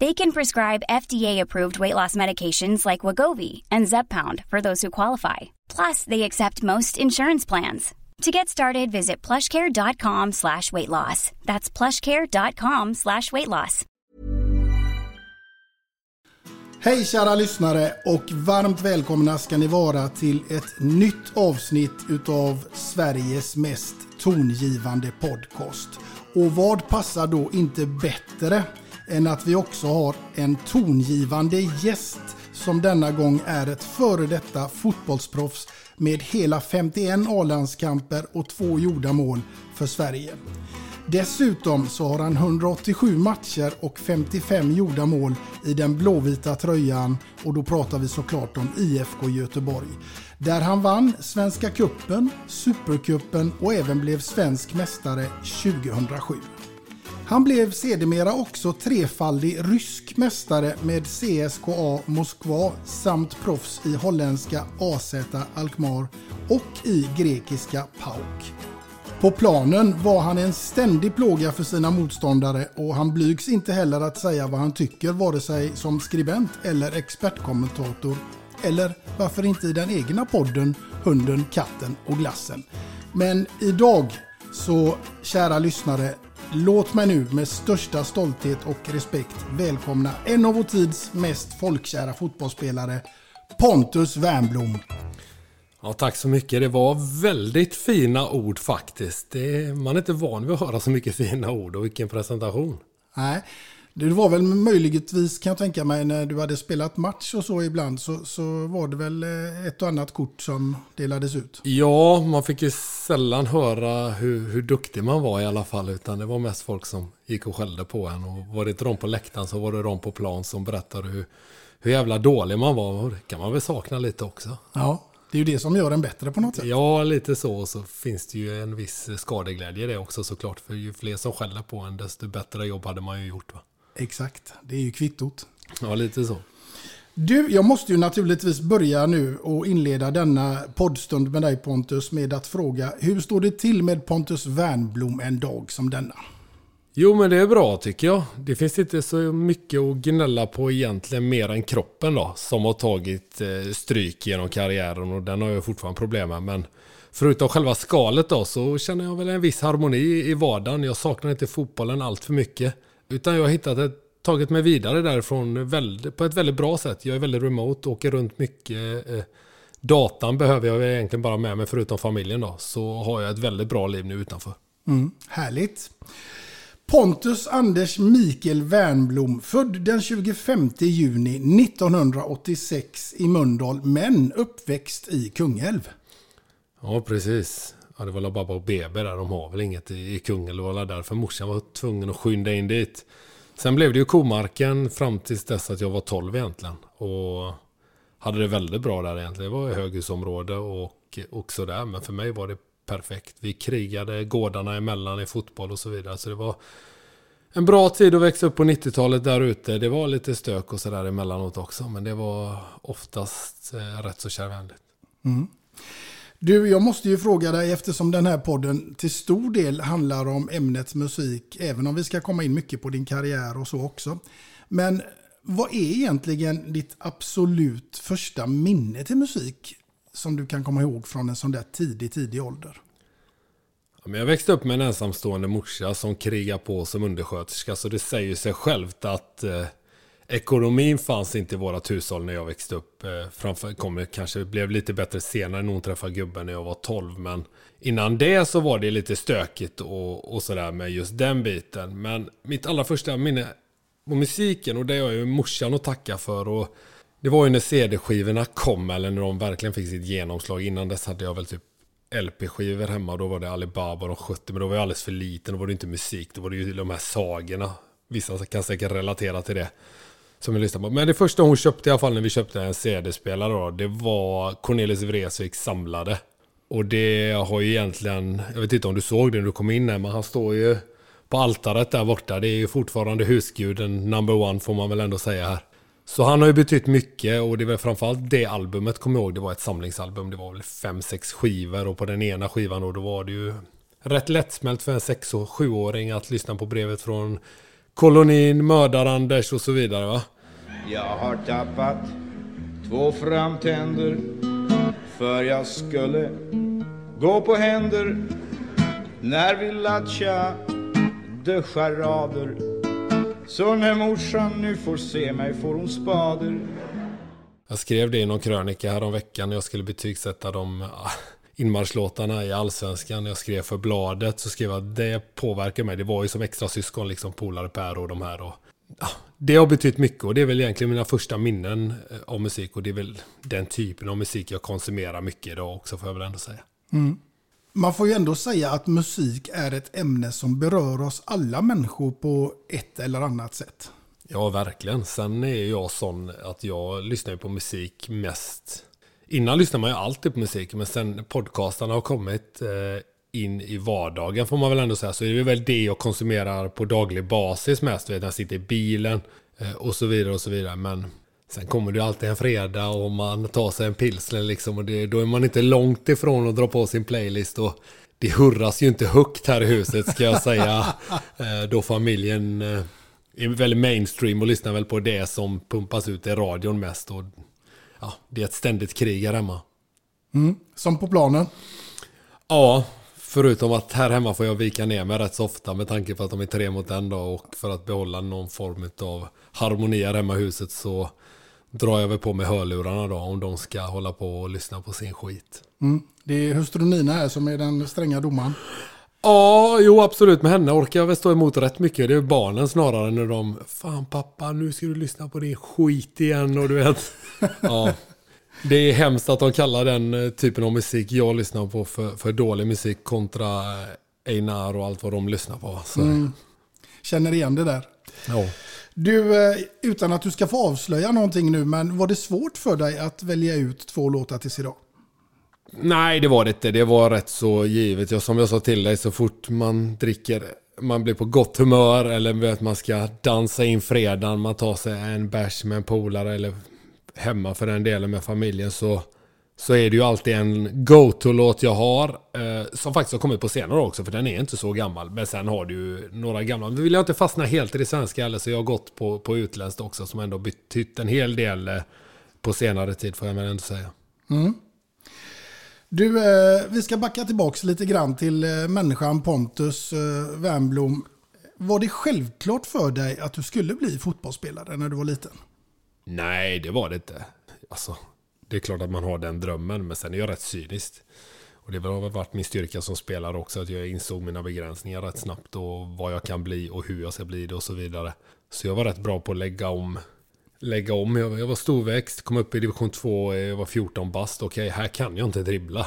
They can prescribe FDA-approved weight loss medications like Wagovi and Zeppound for those who qualify. Plus, they accept most insurance plans. To get started, visit plushcare.com slash weight loss. That's plushcare.com slash weight loss. Hej kära lyssnare och varmt välkomna ska ni vara till ett nytt avsnitt utav Sveriges mest tongivande podcast. Och vad passar då inte bättre än att vi också har en tongivande gäst som denna gång är ett före detta fotbollsproffs med hela 51 A-landskamper och två gjorda mål för Sverige. Dessutom så har han 187 matcher och 55 gjorda mål i den blåvita tröjan och då pratar vi såklart om IFK Göteborg. Där han vann Svenska Kuppen, Supercupen och även blev svensk mästare 2007. Han blev sedermera också trefaldig rysk mästare med CSKA Moskva samt proffs i holländska AZ Alkmaar och i grekiska PAOK. På planen var han en ständig plåga för sina motståndare och han blygs inte heller att säga vad han tycker vare sig som skribent eller expertkommentator. Eller varför inte i den egna podden Hunden, katten och glassen. Men idag så, kära lyssnare, låt mig nu med största stolthet och respekt välkomna en av vår tids mest folkkära fotbollsspelare, Pontus Wernbloom. Ja, tack så mycket. Det var väldigt fina ord faktiskt. Det, man är inte van vid att höra så mycket fina ord och vilken presentation. Nej, det var väl möjligtvis kan jag tänka mig när du hade spelat match och så ibland så, så var det väl eh, ett och annat kort som delades ut. Ja, man fick ju sällan höra hur, hur duktig man var i alla fall. Utan det var mest folk som gick och skällde på en. Och var det inte de på läktaren så var det de på plan som berättade hur, hur jävla dålig man var. Det kan man väl sakna lite också. Ja, det är ju det som gör en bättre på något sätt. Ja, lite så. Och så finns det ju en viss skadeglädje i det också såklart. För ju fler som skäller på en, desto bättre jobb hade man ju gjort. Va? Exakt, det är ju kvittot. Ja, lite så. Du, jag måste ju naturligtvis börja nu och inleda denna poddstund med dig Pontus med att fråga hur står det till med Pontus Wernblom en dag som denna? Jo, men det är bra tycker jag. Det finns inte så mycket att gnälla på egentligen mer än kroppen då. Som har tagit eh, stryk genom karriären och den har jag fortfarande problem med. Men förutom själva skalet då så känner jag väl en viss harmoni i vardagen. Jag saknar inte fotbollen allt för mycket. Utan jag har hittat ett, tagit mig vidare därifrån väldigt, på ett väldigt bra sätt. Jag är väldigt remote, åker runt mycket. Eh, datan behöver jag egentligen bara med mig förutom familjen då. Så har jag ett väldigt bra liv nu utanför. Mm, härligt. Pontus Anders Mikael Wernblom, född den 25 juni 1986 i Mölndal, men uppväxt i Kungälv. Ja, precis. Ja, det var väl bara på BB där. De har väl inget i Kungälv. Det var därför morsan var tvungen att skynda in dit. Sen blev det ju komarken fram tills dess att jag var 12 egentligen. Och hade det väldigt bra där egentligen. Det var i höghusområde och, och sådär. Men för mig var det perfekt. Vi krigade gårdarna emellan i fotboll och så vidare. Så det var en bra tid att växa upp på 90-talet där ute. Det var lite stök och sådär emellanåt också. Men det var oftast eh, rätt så kärvänligt. Mm. Du, jag måste ju fråga dig eftersom den här podden till stor del handlar om ämnet musik, även om vi ska komma in mycket på din karriär och så också. Men vad är egentligen ditt absolut första minne till musik som du kan komma ihåg från en sån där tidig, tidig ålder? Jag växte upp med en ensamstående morsa som krigade på som undersköterska, så det säger sig självt att eh, ekonomin fanns inte i vårat hushåll när jag växte upp. Eh, framför, kom, kanske blev lite bättre senare när hon träffade gubben när jag var 12, men innan det så var det lite stökigt och, och sådär med just den biten. Men mitt allra första minne på musiken och det har ju morsan att tacka för. Och det var ju när CD-skivorna kom eller när de verkligen fick sitt genomslag. Innan dess hade jag väl typ LP-skivor hemma. Då var det Alibaba och de 70. Men då var jag alldeles för liten. Då var det inte musik. Då var det ju de här sagorna. Vissa kan säkert relatera till det. Som jag lyssnar på. Men det första hon köpte i alla fall när vi köpte en CD-spelare då. Det var Cornelis Vreeswijk samlade. Och det har ju egentligen, jag vet inte om du såg det när du kom in här, men han står ju på altaret där borta. Det är ju fortfarande husguden number one får man väl ändå säga här. Så han har ju betytt mycket och det var framförallt det albumet, kommer jag ihåg, det var ett samlingsalbum. Det var väl fem, sex skivor och på den ena skivan då, då var det ju rätt lättsmält för en sex och sjuåring att lyssna på brevet från kolonin, mördar-Anders och så vidare va. Jag har tappat två framtänder för jag skulle gå på händer när vi latchade charader så när morsan nu får se mig får hon spader. Jag skrev det i någon krönika här om veckan när jag skulle betygsätta de inmarschlåtarna i Allsvenskan. Jag skrev för bladet så skrev jag att det påverkar mig. Det var ju som extra syskon liksom polare Per och de här. Och, ja, det har betytt mycket och det är väl egentligen mina första minnen eh, av musik och det är väl den typen av musik jag konsumerar mycket idag också får jag väl ändå säga. Mm. Man får ju ändå säga att musik är ett ämne som berör oss alla människor på ett eller annat sätt. Ja, verkligen. Sen är jag sån att jag lyssnar på musik mest. Innan lyssnade man ju alltid på musik, men sen podcastarna har kommit eh, in i vardagen får man väl ändå säga. Så är det väl det jag konsumerar på daglig basis mest. Vet, när jag sitter i bilen eh, och så vidare och så vidare. Men sen kommer det alltid en fredag och man tar sig en pilsner liksom. Och det, då är man inte långt ifrån att dra på sin playlist. Och det hurras ju inte högt här i huset ska jag säga. Eh, då familjen är väldigt mainstream och lyssnar väl på det som pumpas ut i radion mest. Och, ja, det är ett ständigt krig här hemma. Mm, som på planen. Ja, Förutom att här hemma får jag vika ner mig rätt så ofta med tanke på att de är tre mot en dag och för att behålla någon form av harmoni här hemma i huset så drar jag väl på mig hörlurarna då om de ska hålla på och lyssna på sin skit. Mm. Det är hustru Nina här som är den stränga domaren. Ja, jo absolut. Med henne orkar jag väl stå emot rätt mycket. Det är barnen snarare när de Fan pappa, nu ska du lyssna på din skit igen och du vet. ja. Det är hemskt att de kallar den eh, typen av musik jag lyssnar på för, för dålig musik kontra eh, Einar och allt vad de lyssnar på. Mm. Känner igen det där. Ja. Du, eh, utan att du ska få avslöja någonting nu, men var det svårt för dig att välja ut två låtar tills idag? Nej, det var det inte. Det var rätt så givet. Jag, som jag sa till dig, så fort man dricker, man blir på gott humör eller att man ska dansa in fredagen, man tar sig en bärs med en polare eller hemma för den delen med familjen så, så är det ju alltid en go-to-låt jag har. Eh, som faktiskt har kommit på senare också för den är inte så gammal. Men sen har du ju några gamla. Nu vill jag inte fastna helt i det svenska heller, så jag har gått på, på utländskt också som ändå betytt en hel del eh, på senare tid får jag väl ändå säga. Mm. Du, eh, vi ska backa tillbaka lite grann till eh, människan Pontus eh, Wernbloom. Var det självklart för dig att du skulle bli fotbollsspelare när du var liten? Nej, det var det inte. Alltså, det är klart att man har den drömmen, men sen är jag rätt cynisk. Och det har väl varit min styrka som spelare också, att jag insåg mina begränsningar rätt snabbt och vad jag kan bli och hur jag ska bli det och så vidare. Så jag var rätt bra på att lägga om. Lägga om. Jag, var storväxt, kom upp i division 2, jag var 14 bast. Okej, här kan jag inte dribbla.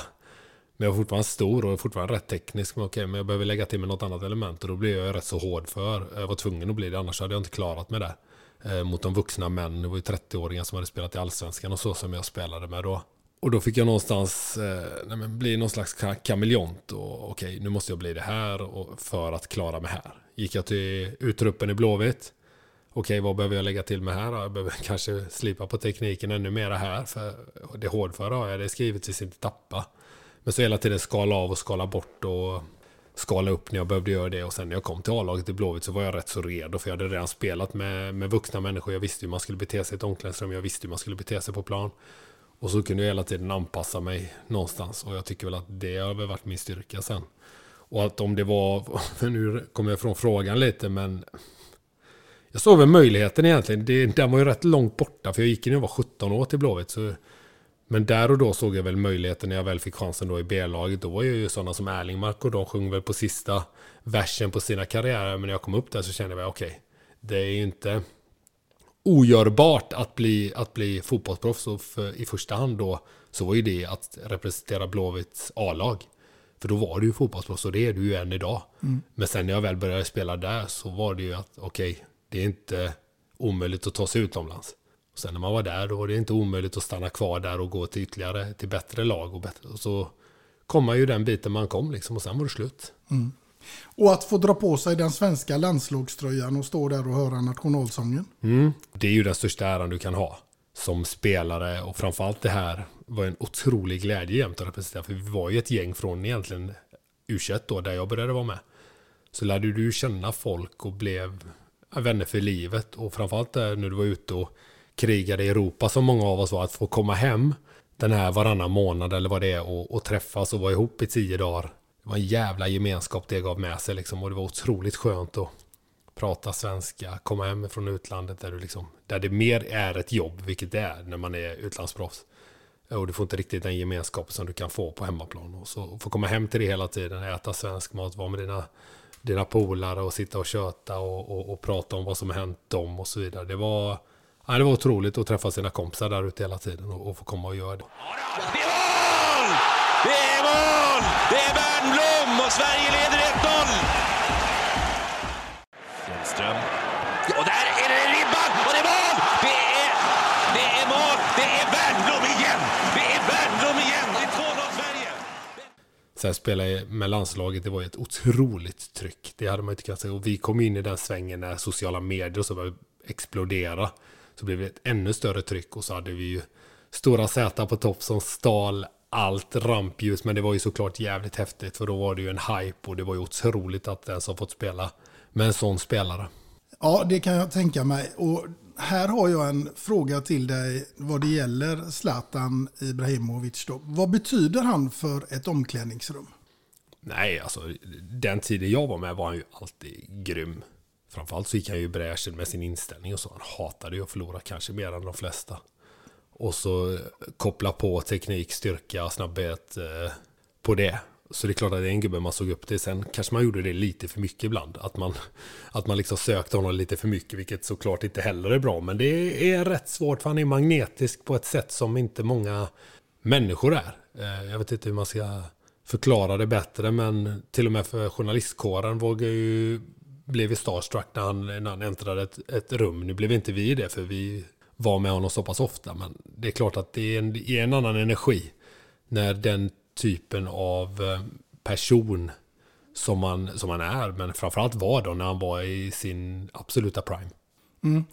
Men jag är fortfarande stor och fortfarande rätt teknisk. Men okej, men jag behöver lägga till med något annat element. Och då blev jag rätt så hård för. Jag var tvungen att bli det, annars hade jag inte klarat mig där. Eh, mot de vuxna män. Det var ju 30-åringar som hade spelat i allsvenskan och så som jag spelade med då. Och då fick jag någonstans eh, nej, men bli någon slags kameleont. Och okej, nu måste jag bli det här och, för att klara mig här. Gick jag till utruppen i Blåvitt. Okej, vad behöver jag lägga till med här? Jag behöver kanske slipa på tekniken ännu mera här. För det hårdföra har jag, det är skrivet tills inte tappa. Men så hela tiden skala av och skala bort och skala upp när jag behövde göra det. Och sen när jag kom till A-laget i Blåvitt så var jag rätt så redo. För jag hade redan spelat med, med vuxna människor. Jag visste hur man skulle bete sig i ett omklädningsrum. Jag visste hur man skulle bete sig på plan. Och så kunde jag hela tiden anpassa mig någonstans. Och jag tycker väl att det har väl varit min styrka sen. Och att om det var, nu kommer jag från frågan lite men jag såg väl möjligheten egentligen. Det, den var ju rätt långt borta för jag gick när jag var 17 år till Blåvitt. Så, men där och då såg jag väl möjligheten när jag väl fick chansen då i B-laget. Då var jag ju sådana som Erlingmark och de sjöng väl på sista versen på sina karriärer. Men när jag kom upp där så kände jag okej, okay, det är ju inte ogörbart att bli, att bli fotbollsproffs. Och för, i första hand då så var ju det att representera Blåvitts A-lag. För då var du ju fotbollsproffs och det är du ju än idag. Mm. Men sen när jag väl började spela där så var det ju att okej, okay, det är inte omöjligt att ta sig utomlands. Och sen när man var där då var det inte omöjligt att stanna kvar där och gå till ytterligare, till bättre lag och bättre. Och så kom man ju den biten man kom liksom och sen var det slut. Mm. Och att få dra på sig den svenska landslagströjan och stå där och höra nationalsången. Mm. Det är ju den största äran du kan ha som spelare och framförallt det här var en otrolig glädje jämt att representera. För vi var ju ett gäng från egentligen u då, där jag började vara med. Så lärde du känna folk och blev vänner för livet. Och framförallt där när du var ute och krigade i Europa som många av oss var, att få komma hem den här varannan månad eller vad det är och, och träffas och vara ihop i tio dagar. Det var en jävla gemenskap det gav med sig liksom och det var otroligt skönt att prata svenska, komma hem från utlandet där, du liksom, där det mer är ett jobb, vilket det är när man är utlandsproffs. Eh, och du får inte riktigt den gemenskap som du kan få på hemmaplan. Och så få komma hem till det hela tiden, äta svensk mat, vara med dina, dina polare och sitta och köta och, och, och, prata om vad som har hänt dem och så vidare. Det var, ja, det var otroligt att träffa sina kompisar där ute hela tiden och, och få komma och göra det. Det är mål! Det är mål! Det är Bernblom och Sverige leder 1-0! Och där är det ribban och det är mål! Det är, det är mål! Det är Wernbloom igen! Det är Wernbloom igen! Det är 2-0 Sverige! Sen spela med landslaget, det var ju ett otroligt tryck. Det hade man inte kunnat säga. Och vi kom in i den svängen när sociala medier och så började explodera. Så blev det ett ännu större tryck och så hade vi ju stora Z på topp som stal allt rampljus. Men det var ju såklart jävligt häftigt för då var det ju en hype och det var ju otroligt att den som fått spela med en sån spelare. Ja, det kan jag tänka mig. Och här har jag en fråga till dig vad det gäller Zlatan Ibrahimovic. Då. Vad betyder han för ett omklädningsrum? Nej, alltså den tiden jag var med var han ju alltid grym. Framförallt så gick han ju i bräschen med sin inställning och så. Han hatade ju att förlora kanske mer än de flesta. Och så koppla på teknik, styrka, snabbhet eh, på det. Så det är klart att det är en gubbe man såg upp till. Sen kanske man gjorde det lite för mycket ibland. Att man, att man liksom sökte honom lite för mycket, vilket såklart inte heller är bra. Men det är rätt svårt, för han är magnetisk på ett sätt som inte många människor är. Eh, jag vet inte hur man ska förklara det bättre, men till och med för journalistkåren vågar ju blev vi starstruck när han, när han äntrade ett, ett, rum. Nu blev inte vi det, för vi var med honom så pass ofta. Men det är klart att det är en, är en annan energi när den typen av eh, person som man, som man är, men framförallt var då när han var i sin absoluta prime. Mm.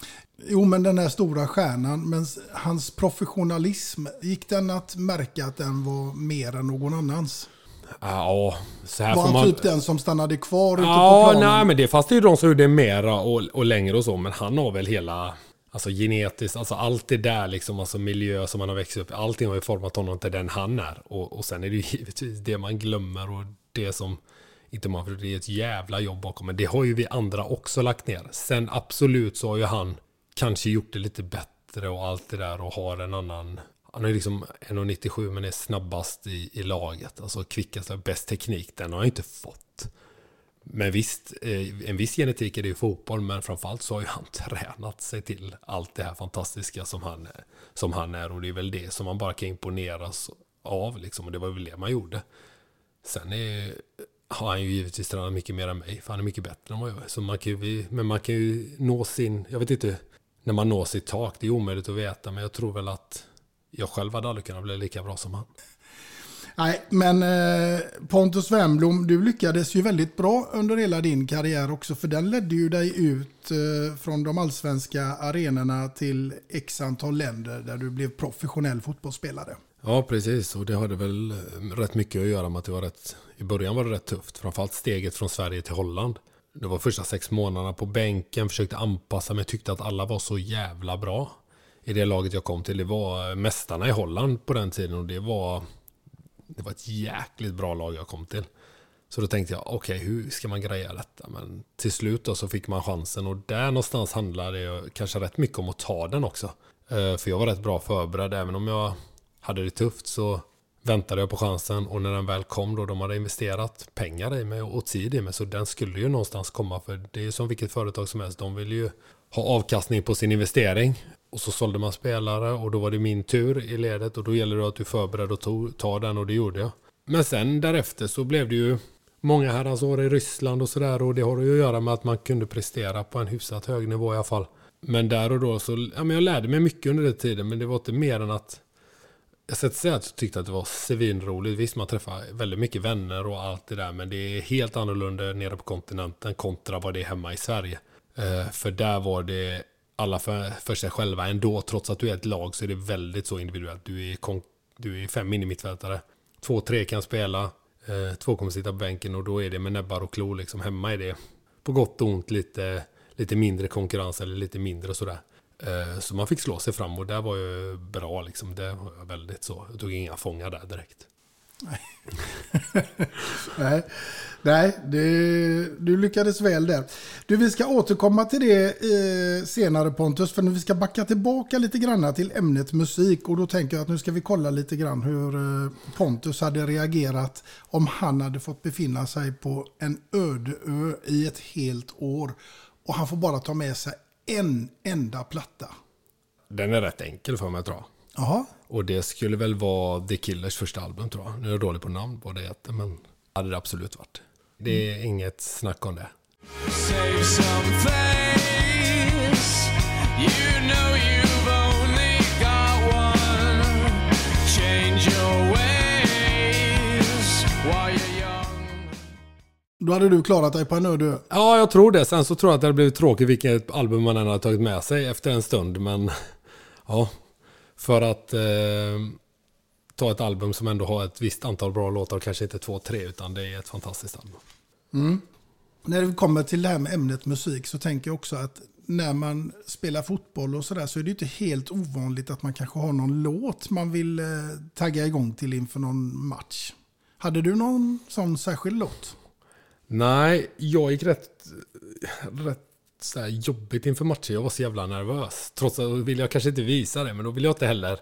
Jo, men den här stora stjärnan, men hans professionalism, gick den att märka att den var mer än någon annans? Ja, så här var han man... typ den som stannade kvar ute ja, på planen? Nej, men det fanns det ju de som gjorde mera och, och längre och så, men han har väl hela Alltså genetiskt, alltså allt det där liksom, alltså miljö som man har växt upp Allting har ju format honom till den han är. Och, och sen är det ju givetvis det man glömmer och det som inte man, för det är ett jävla jobb bakom. Men det har ju vi andra också lagt ner. Sen absolut så har ju han kanske gjort det lite bättre och allt det där och har en annan han är liksom 1,97 men är snabbast i, i laget. Alltså kvickast och bäst teknik. Den har han inte fått. Men visst, eh, en viss genetik är det i fotboll, men framförallt så har ju han tränat sig till allt det här fantastiska som han, som han är. Och det är väl det som man bara kan imponeras av, liksom. Och det var väl det man gjorde. Sen är, har han ju givetvis tränat mycket mer än mig, för han är mycket bättre än vad jag är. Så man kan ju, men man kan ju nå sin, jag vet inte, när man når sitt tak, det är omöjligt att veta, men jag tror väl att jag själv hade aldrig kunnat bli lika bra som han. Nej, men eh, Pontus Wernbloom, du lyckades ju väldigt bra under hela din karriär också, för den ledde ju dig ut eh, från de allsvenska arenorna till x antal länder där du blev professionell fotbollsspelare. Ja, precis. Och det hade väl eh, rätt mycket att göra med att det var rätt... I början var det rätt tufft. Framförallt steget från Sverige till Holland. Det var första sex månaderna på bänken, försökte anpassa mig, tyckte att alla var så jävla bra. I det laget jag kom till, det var eh, mästarna i Holland på den tiden och det var... Det var ett jäkligt bra lag jag kom till. Så då tänkte jag, okej, okay, hur ska man greja detta? Men till slut då så fick man chansen och där någonstans handlade det kanske rätt mycket om att ta den också. Eh, för jag var rätt bra förberedd, även om jag hade det tufft så väntade jag på chansen och när den väl kom då, de hade investerat pengar i mig och tid i mig så den skulle ju någonstans komma för det är ju som vilket företag som helst, de vill ju ha avkastning på sin investering. Och så sålde man spelare och då var det min tur i ledet och då gäller det att du förberedde och ta den och det gjorde jag. Men sen därefter så blev det ju många herrans år i Ryssland och sådär och det har ju att göra med att man kunde prestera på en hyfsat hög nivå i alla fall. Men där och då så, ja men jag lärde mig mycket under den tiden men det var inte mer än att jag ska inte säga att jag tyckte att det var svinroligt. Visst, man träffar väldigt mycket vänner och allt det där. Men det är helt annorlunda nere på kontinenten kontra vad det är hemma i Sverige. Eh, för där var det alla för, för sig själva ändå. Trots att du är ett lag så är det väldigt så individuellt. Du är, du är fem in i mittfältare. Två, tre kan spela. Eh, två kommer sitta på bänken och då är det med näbbar och klor. Liksom. Hemma är det på gott och ont lite, lite mindre konkurrens eller lite mindre sådär. Eh, så man fick slå sig fram och det var ju bra liksom. Det var väldigt så. Jag tog inga fångar där direkt. Nej, Nej det, du lyckades väl där. Du, vi ska återkomma till det eh, senare Pontus, för vi ska backa tillbaka lite grann till ämnet musik. Och då tänker jag att nu ska vi kolla lite grann hur eh, Pontus hade reagerat om han hade fått befinna sig på en öde ö i ett helt år. Och han får bara ta med sig en enda platta. Den är rätt enkel för mig tror jag. Jaha. Och det skulle väl vara The Killers första album tror jag. Nu är jag dålig på namn på det heter, men hade det absolut varit. Det är mm. inget snack om det. Save some face. You know you've only got one. Change your ways while you're då hade du klarat dig på en öde Ja, jag tror det. Sen så tror jag att det hade blivit tråkigt vilket album man än hade tagit med sig efter en stund. Men ja, för att eh, ta ett album som ändå har ett visst antal bra låtar, kanske inte två, tre, utan det är ett fantastiskt album. Mm. När det kommer till det här med ämnet musik så tänker jag också att när man spelar fotboll och sådär så är det inte helt ovanligt att man kanske har någon låt man vill eh, tagga igång till inför någon match. Hade du någon sån särskild låt? Nej, jag gick rätt, rätt så jobbigt inför matcher. Jag var så jävla nervös. Trots att vill jag kanske inte visa det, men då vill jag inte heller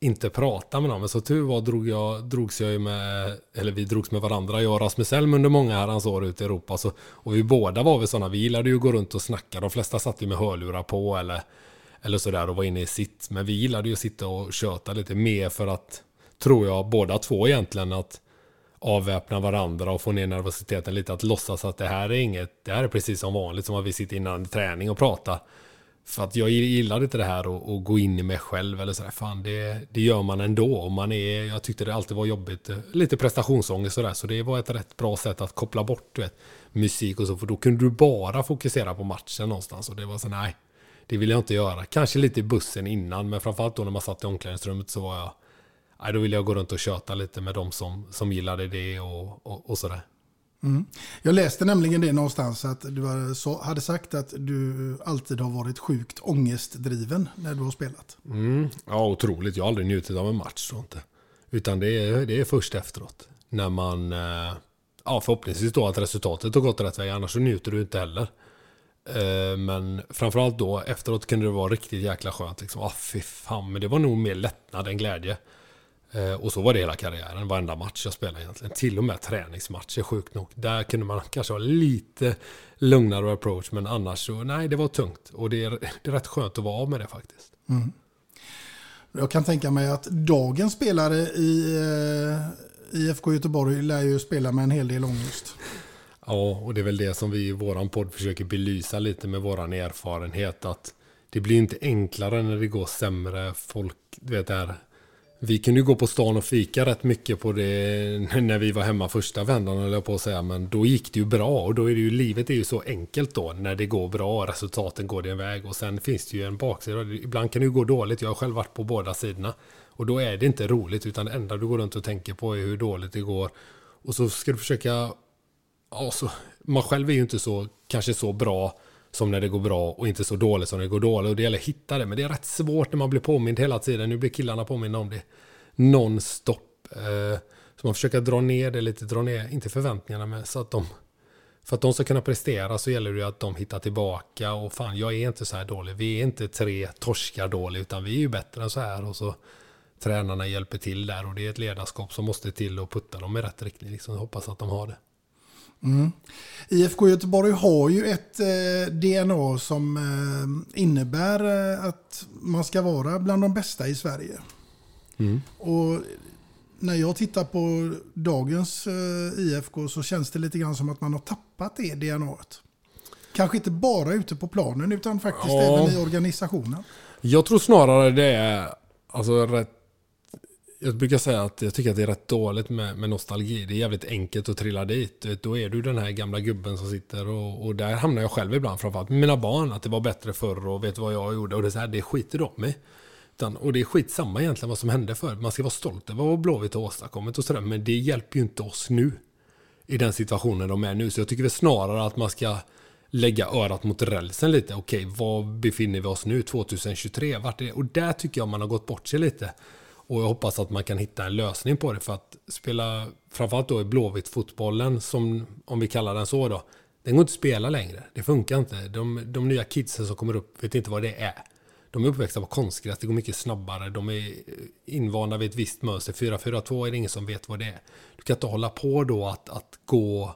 inte prata med någon. Men så tur var drog jag, drogs jag med, eller vi drogs med varandra, jag och Rasmus Elm under många herrans år ute i Europa. Så, och vi båda var väl sådana, vi gillade ju att gå runt och snacka. De flesta satt ju med hörlurar på eller, eller sådär och var inne i sitt. Men vi gillade ju att sitta och köta lite mer för att, tror jag, båda två egentligen, att avväpna varandra och få ner nervositeten lite. Att låtsas att det här är inget, det här är precis som vanligt som att vi sitter innan träning och pratar. För att jag gillar inte det här att, gå in i mig själv eller sådär. Fan, det, det gör man ändå. Och man är, jag tyckte det alltid var jobbigt. Eh, lite prestationsångest sådär. Så det var ett rätt bra sätt att koppla bort vet, musik och så. För då kunde du bara fokusera på matchen någonstans. Och det var så nej, det vill jag inte göra. Kanske lite i bussen innan. Men framförallt då när man satt i omklädningsrummet så var jag då ville jag gå runt och köta lite med de som, som gillade det och, och, och sådär. Mm. Jag läste nämligen det någonstans att du hade sagt att du alltid har varit sjukt ångestdriven när du har spelat. Mm. Ja, otroligt. Jag har aldrig njutit av en match. Så inte. Utan det är, det är först efteråt. När man, eh, ja förhoppningsvis då att resultatet har gått rätt väg. Annars så njuter du inte heller. Eh, men framförallt då efteråt kunde det vara riktigt jäkla skönt. Liksom. Ah, fy fan, men det var nog mer lättnad än glädje. Eh, och så var det hela karriären, varenda match jag spelade egentligen. Till och med träningsmatcher, sjukt nog. Där kunde man kanske ha lite lugnare approach, men annars så, nej, det var tungt. Och det är, det är rätt skönt att vara av med det faktiskt. Mm. Jag kan tänka mig att dagens spelare i eh, IFK Göteborg lär ju spela med en hel del ångest. Ja, och det är väl det som vi i våran podd försöker belysa lite med våran erfarenhet. Att det blir inte enklare när det går sämre. Folk, du vet det här vi kunde ju gå på stan och fika rätt mycket på det när vi var hemma första vändan, eller jag på att säga. Men då gick det ju bra och då är det ju, livet är ju så enkelt då när det går bra, resultaten går din väg. Och sen finns det ju en baksida. Ibland kan det ju gå dåligt. Jag har själv varit på båda sidorna. Och då är det inte roligt, utan det enda du går runt och tänker på är hur dåligt det går. Och så ska du försöka... Ja, så, man själv är ju inte så, kanske så bra som när det går bra och inte så dåligt som när det går dåligt. Och det gäller att hitta det. Men det är rätt svårt när man blir påmind hela tiden. Nu blir killarna påminna om det nonstop. Eh, så man försöker dra ner det lite, dra ner, inte förväntningarna, men så att de... För att de ska kunna prestera så gäller det att de hittar tillbaka och fan, jag är inte så här dålig. Vi är inte tre torskar dåliga, utan vi är ju bättre än så här. Och så tränarna hjälper till där och det är ett ledarskap som måste till och putta dem i rätt riktning. Liksom. Jag hoppas att de har det. Mm. IFK Göteborg har ju ett eh, DNA som eh, innebär eh, att man ska vara bland de bästa i Sverige. Mm. Och när jag tittar på dagens eh, IFK så känns det lite grann som att man har tappat det DNA. Kanske inte bara ute på planen utan faktiskt ja. även i organisationen. Jag tror snarare det är alltså, rätt jag brukar säga att jag tycker att det är rätt dåligt med, med nostalgi. Det är jävligt enkelt att trilla dit. Då är du den här gamla gubben som sitter och, och där hamnar jag själv ibland. Framförallt med mina barn. Att det var bättre förr och vet vad jag gjorde. Och det, är så här, det skiter de i. Och det är skitsamma egentligen vad som hände förr. Man ska vara stolt över vad Blåvitt har åstadkommit och sådär. Men det hjälper ju inte oss nu. I den situationen de är nu. Så jag tycker väl snarare att man ska lägga örat mot rälsen lite. Okej, var befinner vi oss nu 2023? Vart är det? Och där tycker jag man har gått bort sig lite. Och jag hoppas att man kan hitta en lösning på det för att spela, framförallt då i Blåvitt-fotbollen, som om vi kallar den så då. Den går inte att spela längre. Det funkar inte. De, de nya kidsen som kommer upp vet inte vad det är. De är uppväxta på konstgräs, det går mycket snabbare. De är invanda vid ett visst mönster. 4-4-2 är det ingen som vet vad det är. Du kan inte hålla på då att, att gå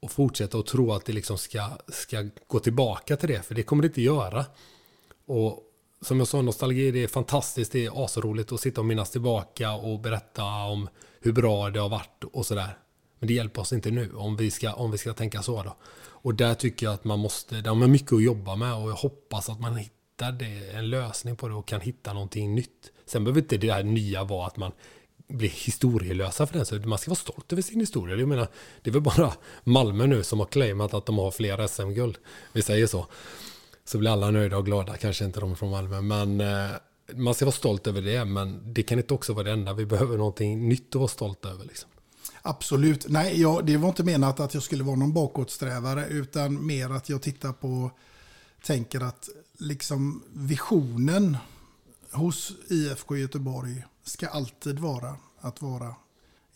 och fortsätta och tro att det liksom ska, ska gå tillbaka till det, för det kommer det inte göra. Och, som jag sa, nostalgi det är fantastiskt. Det är asroligt att sitta och minnas tillbaka och berätta om hur bra det har varit och sådär. Men det hjälper oss inte nu om vi ska, om vi ska tänka så. Då. Och där tycker jag att man måste, de har mycket att jobba med och jag hoppas att man hittar det, en lösning på det och kan hitta någonting nytt. Sen behöver inte det här nya vara att man blir historielösa för den. Så man ska vara stolt över sin historia. Jag menar, det är väl bara Malmö nu som har claimat att de har fler SM-guld. Vi säger så så blir alla nöjda och glada. Kanske inte de från Malmö, men eh, man ska vara stolt över det. Men det kan inte också vara det enda. Vi behöver någonting nytt att vara stolt över. Liksom. Absolut. Nej, jag, det var inte menat att jag skulle vara någon bakåtsträvare, utan mer att jag tittar på, tänker att liksom visionen hos IFK Göteborg ska alltid vara att vara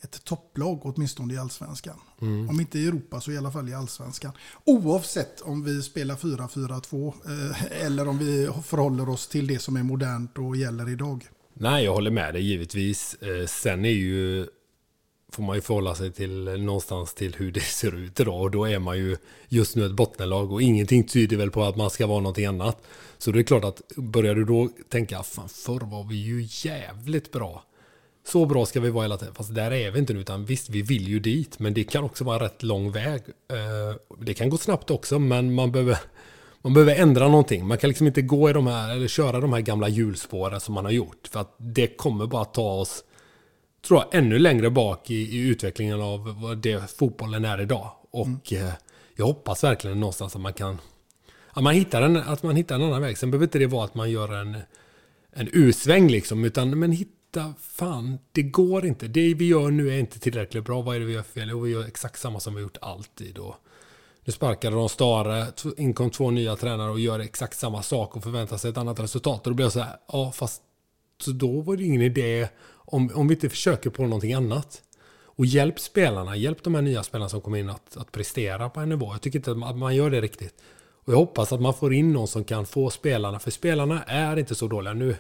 ett topplag, åtminstone i allsvenskan. Mm. Om inte i Europa så i alla fall i allsvenskan. Oavsett om vi spelar 4-4-2 eh, eller om vi förhåller oss till det som är modernt och gäller idag. Nej, jag håller med dig givetvis. Eh, sen är ju får man ju förhålla sig till någonstans till hur det ser ut idag. Och då är man ju just nu ett bottenlag och ingenting tyder väl på att man ska vara någonting annat. Så det är klart att börjar du då tänka, fan förr var vi ju jävligt bra. Så bra ska vi vara hela tiden. Fast där är vi inte nu. Utan visst, vi vill ju dit. Men det kan också vara en rätt lång väg. Eh, det kan gå snabbt också. Men man behöver, man behöver ändra någonting. Man kan liksom inte gå i de här, eller köra de här gamla hjulspåren som man har gjort. För att det kommer bara ta oss, tror jag, ännu längre bak i, i utvecklingen av vad det fotbollen är idag. Och mm. jag hoppas verkligen någonstans att man kan, att man hittar en, att man hittar en annan väg. Sen behöver inte det vara att man gör en, en U-sväng liksom. Utan men hitta hitta, fan, det går inte. Det vi gör nu är inte tillräckligt bra. Vad är det vi gör för fel? Och vi gör exakt samma som vi gjort alltid. Och nu sparkade de Stare, inkom två nya tränare och gör exakt samma sak och förväntar sig ett annat resultat. Och då blir jag så här, ja fast så då var det ingen idé om, om vi inte försöker på någonting annat. Och hjälp spelarna, hjälp de här nya spelarna som kommer in att, att prestera på en nivå. Jag tycker inte att man gör det riktigt. Och jag hoppas att man får in någon som kan få spelarna, för spelarna är inte så dåliga. Nu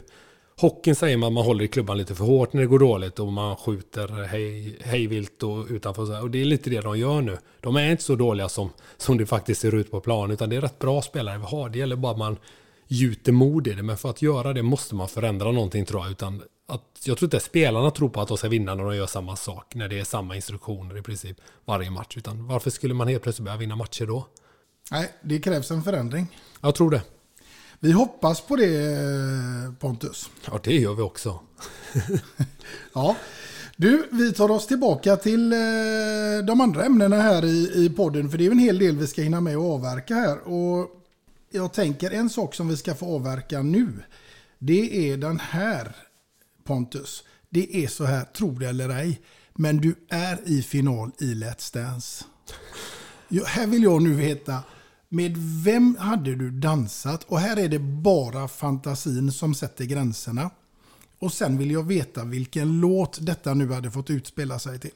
Hockeyn säger man att man håller i klubban lite för hårt när det går dåligt och man skjuter hej, hejvilt och utanför. Och det är lite det de gör nu. De är inte så dåliga som, som det faktiskt ser ut på plan, utan det är rätt bra spelare vi har. Det gäller bara att man gjuter mod i det. Men för att göra det måste man förändra någonting tror jag. Utan att, jag tror inte spelarna tror på att de ska vinna när de gör samma sak. När det är samma instruktioner i princip varje match. Utan varför skulle man helt plötsligt börja vinna matcher då? Nej, det krävs en förändring. Jag tror det. Vi hoppas på det eh, Pontus. Ja, det gör vi också. Ja. Du, vi tar oss tillbaka till eh, de andra ämnena här i, i podden. För det är en hel del vi ska hinna med att avverka här. Och jag tänker en sak som vi ska få avverka nu. Det är den här Pontus. Det är så här, tro det eller ej. Men du är i final i Let's Dance. Här vill jag nu veta. Med vem hade du dansat? Och här är det bara fantasin som sätter gränserna. Och sen vill jag veta vilken låt detta nu hade fått utspela sig till.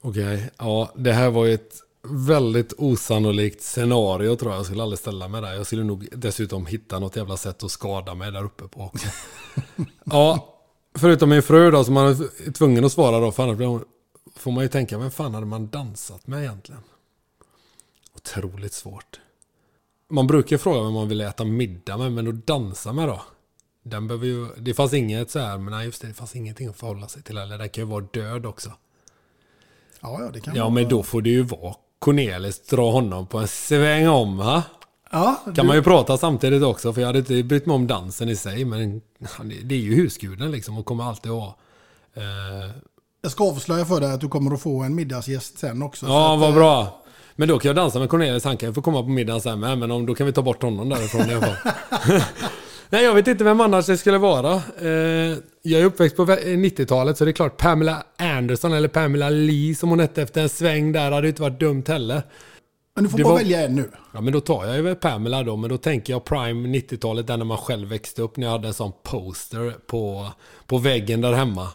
Okej, ja det här var ju ett väldigt osannolikt scenario tror jag. Jag skulle aldrig ställa mig där. Jag skulle nog dessutom hitta något jävla sätt att skada mig där uppe på ja, förutom min fru då som man är tvungen att svara då. För annars får man ju tänka, vem fan hade man dansat med egentligen? Otroligt svårt. Man brukar fråga vem man vill äta middag med, men att dansa med då? Den behöver ju, det fanns inget så här, men nej just det, det fanns ingenting att förhålla sig till. Eller det kan ju vara död också. Ja, ja det kan Ja, vara- men då får det ju vara Cornelis, dra honom på en sväng om, va? Ja, Kan du, man ju prata samtidigt också, för jag hade inte brytt mig om dansen i sig, men det är ju husguden liksom och kommer alltid att ha. Eh, Jag ska avslöja för dig att du kommer att få en middagsgäst sen också. så ja, vad eh, bra. Men då kan jag dansa med Cornelis, han kan få komma på middagen sen med, men om, då kan vi ta bort honom därifrån i alla fall. Nej, jag vet inte vem annars det skulle vara. Eh, jag är uppväxt på vä- 90-talet, så det är klart Pamela Anderson eller Pamela Lee som hon hette efter en sväng där hade inte varit dumt heller. Men du får det bara var- välja en nu. Ja men då tar jag ju Pamela då, men då tänker jag Prime 90-talet, där när man själv växte upp, när jag hade en sån poster på, på väggen där hemma.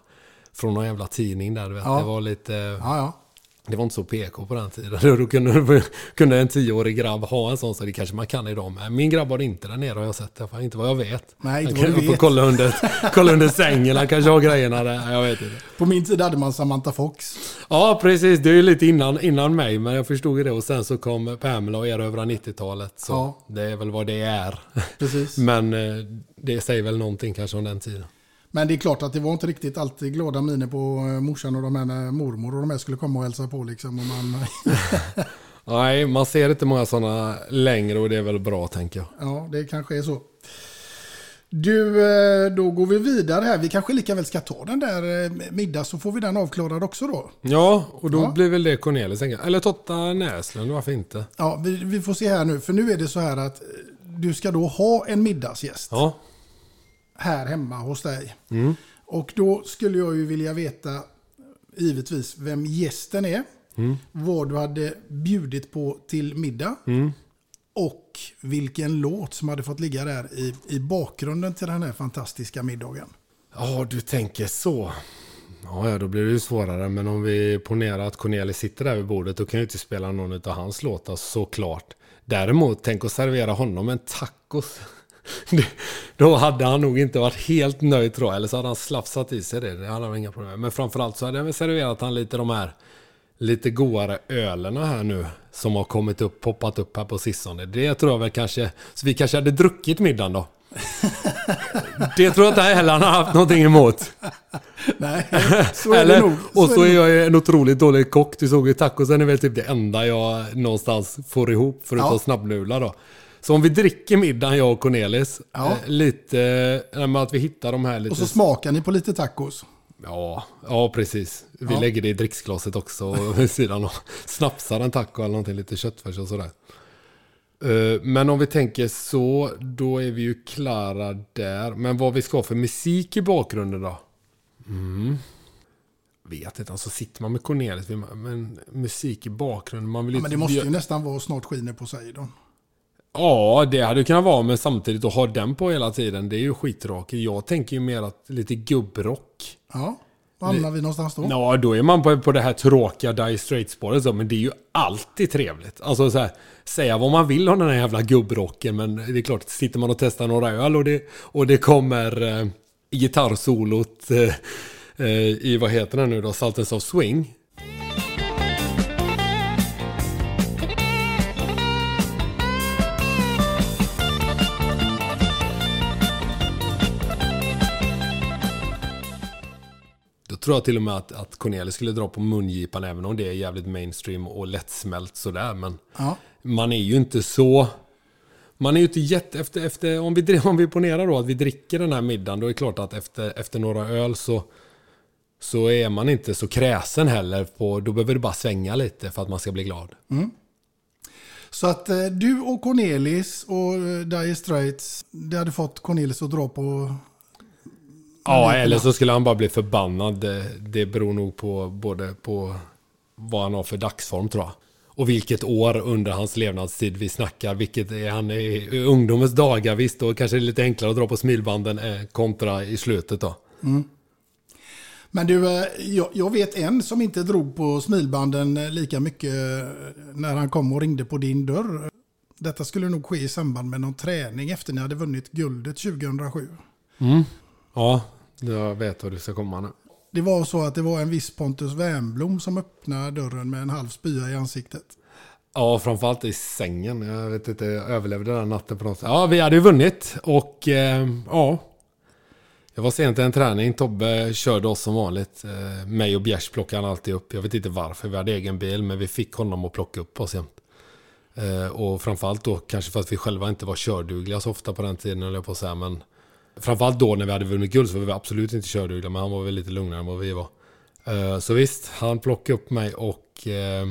Från någon jävla tidning där, du vet. Ja. Det var lite... Ja, ja. Det var inte så PK på den tiden. Då kunde, kunde en tioårig grabb ha en sån, så det kanske man kan idag med. Min grabb har inte där nere har jag sett. fall. Inte vad jag vet. Nej, inte Han vad kan- du får vet. kolla under, kolla under sängen, han kanske har grejerna där. Jag vet inte. På min tid hade man Samantha Fox. Ja, precis. Det är ju lite innan, innan mig, men jag förstod ju det. Och sen så kom Pamela och erövra 90-talet. Så Ja. det är väl vad det är. Precis. Men eh, det säger väl någonting kanske om den tiden. Men det är klart att det var inte riktigt alltid glada miner på eh, morsan och de här när mormor och de här skulle komma och hälsa på liksom. Och man, Nej, man ser inte många sådana längre och det är väl bra tänker jag. ja, det kanske är så. Du, eh, då går vi vidare här. Vi kanske lika väl ska ta den där eh, middag så får vi den avklarad också då. Ja, och då Ja. blir väl det Cornelis. tänker. Eller Totta Näslund, varför inte? Ja, vi, vi får se här nu. För nu är det så här att eh, du ska då ha en middagsgäst Ja, här hemma hos dig. Och då skulle jag ju vilja veta givetvis vem gästen är. Vad du hade bjudit på till middag. Och vilken låt som hade fått ligga där i, i bakgrunden till den här fantastiska middagen. Ja, du tänker så. Ja, ja, då blir det ju svårare. Men om vi ponerar att Cornelis sitter där vid bordet, då kan jag ju inte spela någon av hans låtar såklart. Däremot, tänk att servera honom en tacos. Då hade han nog inte varit helt nöjd tror jag. Eller så hade han slafsat i sig det. Det hade han inga problem med. Men framförallt så hade jag väl serverat han lite de här lite godare ölerna här nu. Som har kommit upp, poppat upp här på sistone. Det tror jag väl kanske... Så vi kanske hade druckit middagen då. Det tror jag inte heller han har haft någonting emot. Nej, så är Eller, det nog. och så är jag en otroligt dålig kock. Du såg ju tacosen är väl typ det enda jag någonstans får ihop. Förutom Ja. snabbnudlar då. Så om vi dricker middagen, jag och Cornelis. Ja. Eh, lite, eh, att vi hittar de här lite... Och så smakar ni på lite tacos. ja, ja, precis. Vi Ja. lägger det i dricksglaset också vid sidan och snapsar en taco eller någonting, lite köttfärs och sådär. Eh, Men om vi tänker så, då är vi ju klara där. Men vad vi ska ha för musik i bakgrunden då? Mm. Vet inte, alltså sitter man med Cornelis, men musik i bakgrunden, man vill Ja, men det måste ju nästan vara snart skiner på sig då. Ja, det hade kunnat vara, men samtidigt att ha den på hela tiden, det är ju skittråkigt. Jag tänker ju mer att lite gubbrock. Ja, var hamnar vi någonstans då? Ja, då är man på, på det här tråkiga Die Straight-spåret, så, men det är ju alltid trevligt. Alltså så här, säga vad man vill om den här jävla gubbrocken, men det är klart, sitter man och testar några öl och det, och det kommer eh, gitarrsolot eh, eh, i, vad heter den nu då, Sultans of Swing. Tror jag till och med att, att Cornelis skulle dra på mungipan även om det är jävligt mainstream och lättsmält sådär. Men Ja. man är ju inte så... Man är ju inte jätte... Efter, efter, om, vi, om vi ponerar då att vi dricker den här middagen, då är det klart att efter, efter några öl så, så är man inte så kräsen heller. På, då behöver det bara svänga lite för att man ska bli glad. Så att eh, du och Cornelis och eh, Dire Straits, det hade fått Cornelis att dra på... Ja, eller så skulle han bara bli förbannad. Det, beror nog på både på vad han har för dagsform tror jag. Och vilket år under hans levnadstid vi snackar. Vilket är han i ungdomens dagar visst. Då kanske det är lite enklare att dra på smilbanden eh, kontra i slutet då. Men du, eh, jag, jag vet en som inte drog på smilbanden eh, lika mycket när han kom och ringde på din dörr. Detta skulle nog ske i samband med någon träning efter ni hade vunnit guldet 2007. Ja, jag vet vad du ska komma nu. Det var så att det var en viss Pontus Wernbloom som öppnade dörren med en halv spya i ansiktet. Ja, framförallt i sängen. Jag vet inte, jag överlevde den natten på något sätt. Ja, vi hade ju vunnit och eh, ja. Jag var sent till en träning. Tobbe körde oss som vanligt. Eh, mig och Bjärs plockade han alltid upp. Jag vet inte varför. Vi hade egen bil, men vi fick honom att plocka upp oss jämt. Eh, och framförallt då kanske för att vi själva inte var kördugliga så ofta på den tiden, höll jag på att säga. Men framförallt då när vi hade vunnit guld så var vi absolut inte kördugliga, men han var väl lite lugnare än vad vi var. Eh, så visst, han plockade upp mig och eh,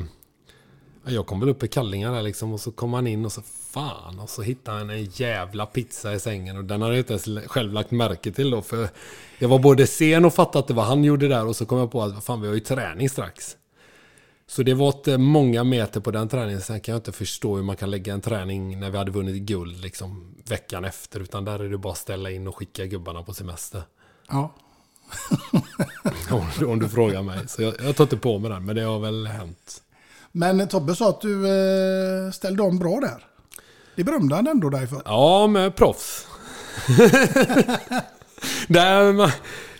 Jag kom väl upp i kallingar där liksom och så kom han in och så fan och så hittade han en jävla pizza i sängen och den hade jag inte ens själv lagt märke till då för jag var både sen och fattade att det var han gjorde där och så kom jag på att fan vi har ju träning strax. Så det var inte många meter på den träningen. Sen kan jag inte förstå hur man kan lägga en träning när vi hade vunnit guld liksom veckan efter. Utan där är det bara att ställa in och skicka gubbarna på semester. Ja. Om, du- om du frågar mig. Så jag, jag tar inte på mig den, men det har väl hänt. Men Tobbe sa att du eh, ställde om bra där. Det berömde han ändå dig för. Ja, med proffs. Där, man-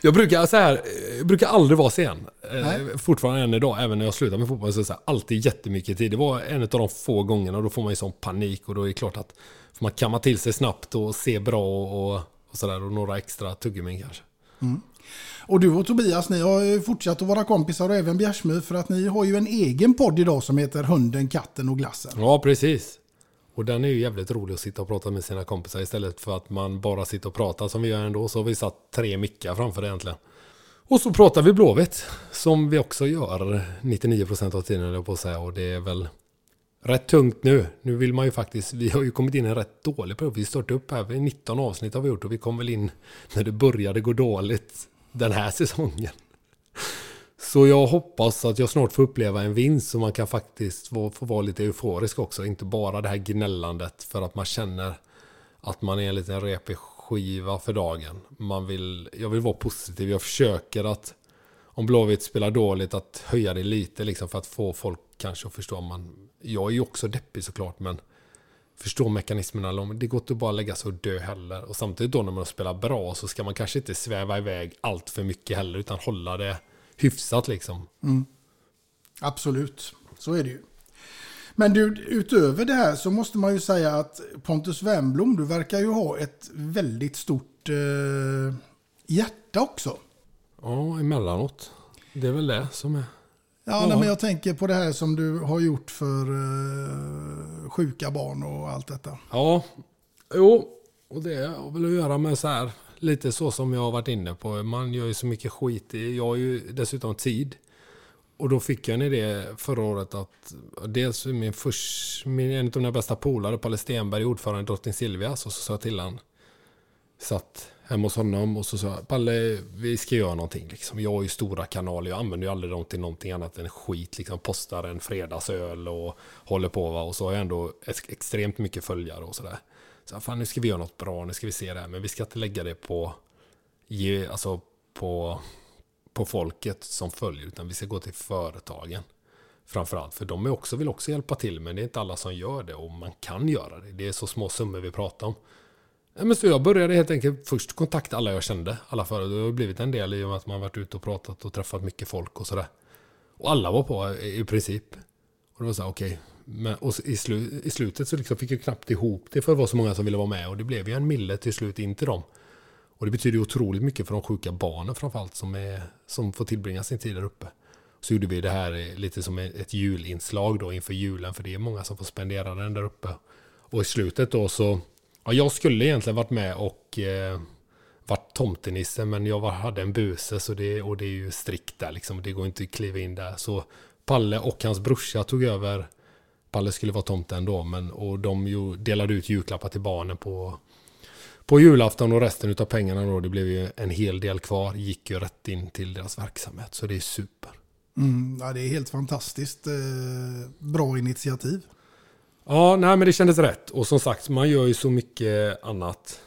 jag brukar så här, brukar aldrig vara sen. Eh, Fortfarande än idag, även när jag slutar med fotboll, så är det alltid jättemycket tid. Det var en av de få gångerna, och då får man ju sån panik och då är det klart att man kamma till sig snabbt och se bra och, och sådär och några extra tuggummin kanske. Och du och Tobias, ni har fortsatt att vara kompisar och även Bjärsmyr för att ni har ju en egen podd idag som heter Hunden, katten och glassen. Ja, precis. Och den är ju jävligt rolig att sitta och prata med sina kompisar istället för att man bara sitter och pratar som vi gör ändå. Så har vi satt tre mickar framför det egentligen. Och så pratar vi Blåvitt, som vi också gör 99% av tiden, höll jag på att säga. Och det är väl rätt tungt nu. Nu vill man ju faktiskt, vi har ju kommit in i en rätt dålig period. Vi startade upp här, 19 avsnitt har vi gjort och vi kom väl in när det började gå dåligt den här säsongen. Så jag hoppas att jag snart får uppleva en vinst så man kan faktiskt få, få vara lite euforisk också. Inte bara det här gnällandet för att man känner att man är en liten repig skiva för dagen. Man vill, jag vill vara positiv. Jag försöker att om Blåvitt spelar dåligt att höja det lite liksom för att få folk kanske att förstå. Man, jag är ju också deppig såklart men förstå mekanismerna. Det går inte att bara lägga sig och dö heller. Och samtidigt då när man spelar bra så ska man kanske inte sväva iväg allt för mycket heller utan hålla det hyfsat liksom. Absolut, så är det ju. Men du, utöver det här så måste man ju säga att Pontus Wernbloom, du verkar ju ha ett väldigt stort eh, hjärta också. Ja, emellanåt. Det är väl det som är... Ja, Ja. Nej, men jag tänker på det här som du har gjort för eh, sjuka barn och allt detta. Ja, jo. Och det har väl att göra med så här, lite så som jag har varit inne på. Man gör ju så mycket skit. Jag har ju dessutom tid. Och då fick jag en idé förra året att dels min först, min, en av mina bästa polare, Palle Stenberg, ordförande i Drottning Silvias. Och så sa jag till han, satt hemma hos honom och så sa jag, Palle, vi ska göra någonting. Liksom. Jag har ju stora kanaler, jag använder ju aldrig dem till någonting annat än skit. Liksom postar en fredagsöl och håller på. Va? Och så har jag ändå ex- extremt mycket följare och sådär. Så fan, nu ska vi göra något bra, nu ska vi se det här. Men vi ska inte lägga det på, ge, alltså på, på folket som följer, utan vi ska gå till företagen. Framförallt, för de är också, vill också hjälpa till, men det är inte alla som gör det och man kan göra det. Det är så små summor vi pratar om. Men så jag började helt enkelt först kontakta alla jag kände. Alla företag. Det har blivit en del i och med att man varit ute och pratat och träffat mycket folk och sådär. Och alla var på i princip. Och det var så här, okej. Men, och i, slu, i slutet så liksom fick jag knappt ihop det för det var så många som ville vara med. Och det blev ju en mille till slut in till dem. Och det betyder ju otroligt mycket för de sjuka barnen framförallt som, är, som får tillbringa sin tid där uppe. Så gjorde vi det här lite som ett julinslag då inför julen. För det är många som får spendera den där uppe. Och i slutet då så, ja, jag skulle egentligen varit med och eh, varit tomtenisse, men jag var, hade en buse så det, och det är ju strikt där liksom. Det går inte att kliva in där. Så Palle och hans brorsa tog över. Palle skulle vara tomten då, men och de ju delade ut julklappar till barnen på på julafton och resten av pengarna då, det blev ju en hel del kvar, gick ju rätt in till deras verksamhet. Så det är super. Mm, ja, det är helt fantastiskt eh, bra initiativ. Ja, nej men det kändes rätt. Och som sagt, man gör ju så mycket annat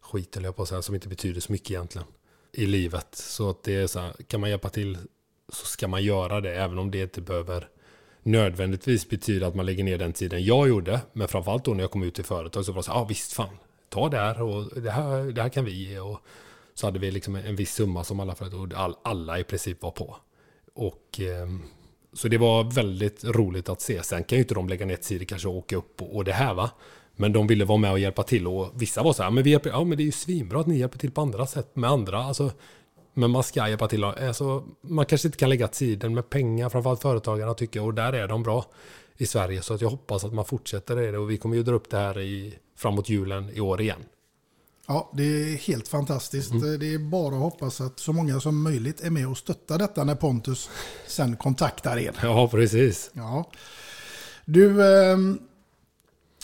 skit, eller jag på att säga, som inte betyder så mycket egentligen i livet. Så att det är så här, kan man hjälpa till så ska man göra det, även om det inte behöver nödvändigtvis betyda att man lägger ner den tiden jag gjorde. Men framförallt då när jag kom ut till företag så var det så ja ah, visst fan, ta där och det här, det här kan vi ge. Och så hade vi liksom en viss summa som alla företag, all, alla i princip var på. Och eh, så det var väldigt roligt att se. Sen kan ju inte de lägga ner tid kanske och åka upp och, och det här va. Men de ville vara med och hjälpa till och vissa var så här, men vi hjälper, ja men det är ju svinbra att ni hjälper till på andra sätt med andra. Alltså, men man ska hjälpa till. Alltså, man kanske inte kan lägga tiden med pengar, framförallt företagarna tycker, och där är de bra i Sverige. Så att jag hoppas att man fortsätter det och vi kommer ju dra upp det här i, framåt julen i år igen. Ja, det är helt fantastiskt. Mm. Det är bara att hoppas att så många som möjligt är med och stöttar detta när Pontus sen kontaktar er. Ja, precis. Ja. Du, eh,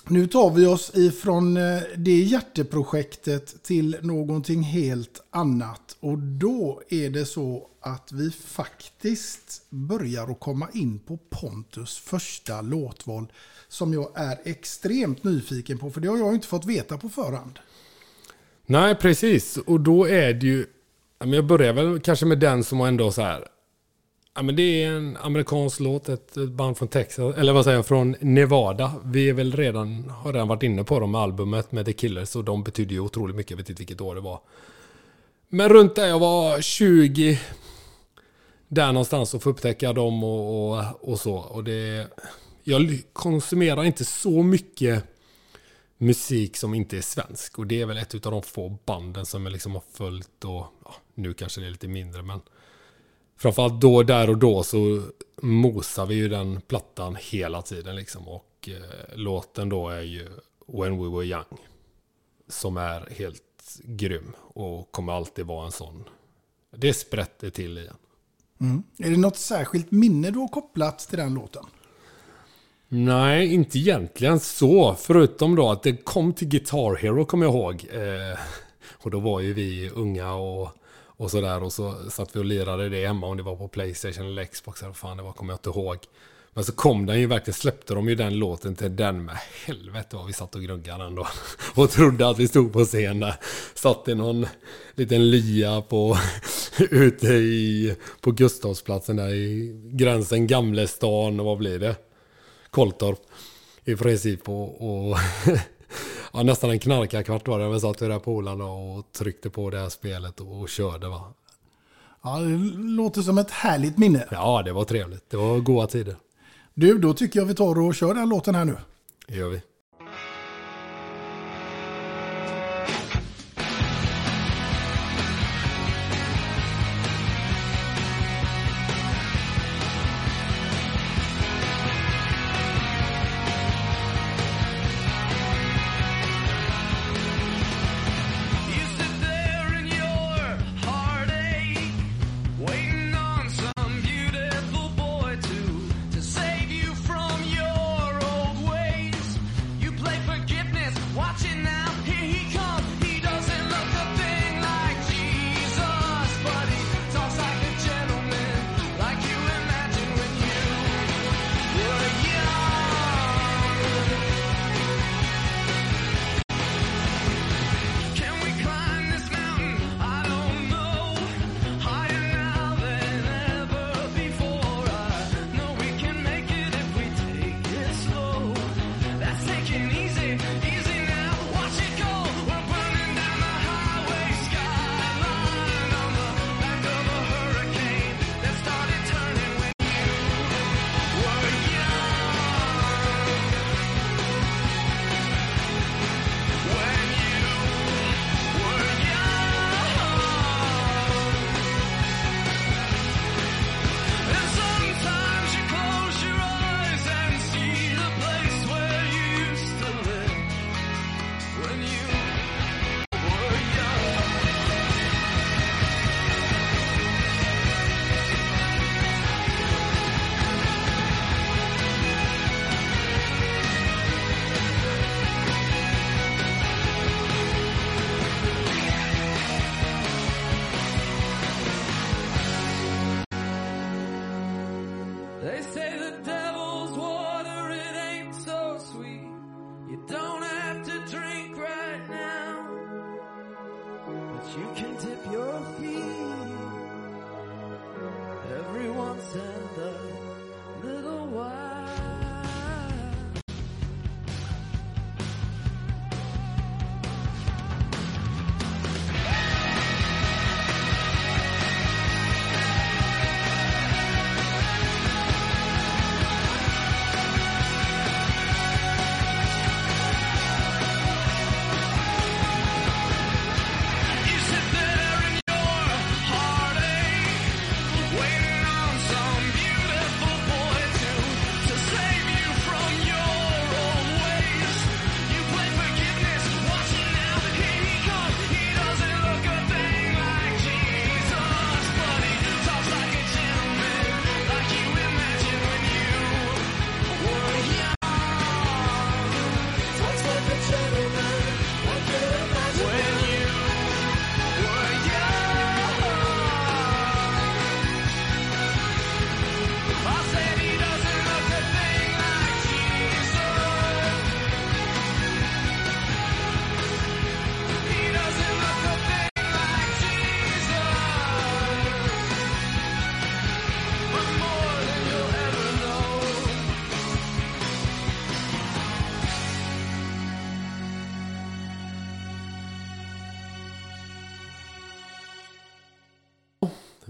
nu tar vi oss ifrån eh, det hjärteprojektet till någonting helt annat. Och då är det så att vi faktiskt börjar att komma in på Pontus första låtval som jag är extremt nyfiken på. För det har jag inte fått veta på förhand. Nej, precis. Och då är det ju... Jag börjar väl kanske med den som ändå så här... Ja, men det är en amerikansk låt, ett band från Texas, eller vad säger jag, från Nevada. Vi är väl redan, har redan varit inne på dem med albumet med The Killers och de betyder ju otroligt mycket, jag vet inte vilket år det var. Men runt där jag var 20, där någonstans och få upptäcka dem och, och, och så. Och det, jag konsumerar inte så mycket musik som inte är svensk. Och det är väl ett av de få banden som jag liksom har följt och ja, nu kanske det är lite mindre men framförallt då, där och då så mosar vi ju den plattan hela tiden liksom. Och eh, låten då är ju When We Were Young. Som är helt grym och kommer alltid vara en sån. Det sprätter till igen. Mm. Är det något särskilt minne du har kopplat till den låten? Nej, inte egentligen så. Förutom då att det kom till Guitar Hero, kommer jag ihåg. Eh, och då var ju vi unga och, och sådär. Och så satt vi och lirade det hemma. Om det var på Playstation eller Xbox. Eller fan det var, kommer jag inte ihåg. Men så kom den ju verkligen, släppte de ju den låten till den med helvete vad vi satt och gnuggade den då. Och trodde att vi stod på scen där. Satt i någon liten lya på, ute i, på Gustavsplatsen där i gränsen Gamlestan och vad blir det? Kolltorp i princip. Och, och ja, nästan en knarkarkvart var det. Vi satt i där polarna och tryckte på det här spelet och, och körde. Va? Ja, det låter som ett härligt minne. Ja, det var trevligt. Det var goda tider. Du, då tycker jag vi tar och kör den låten här nu. Det gör vi.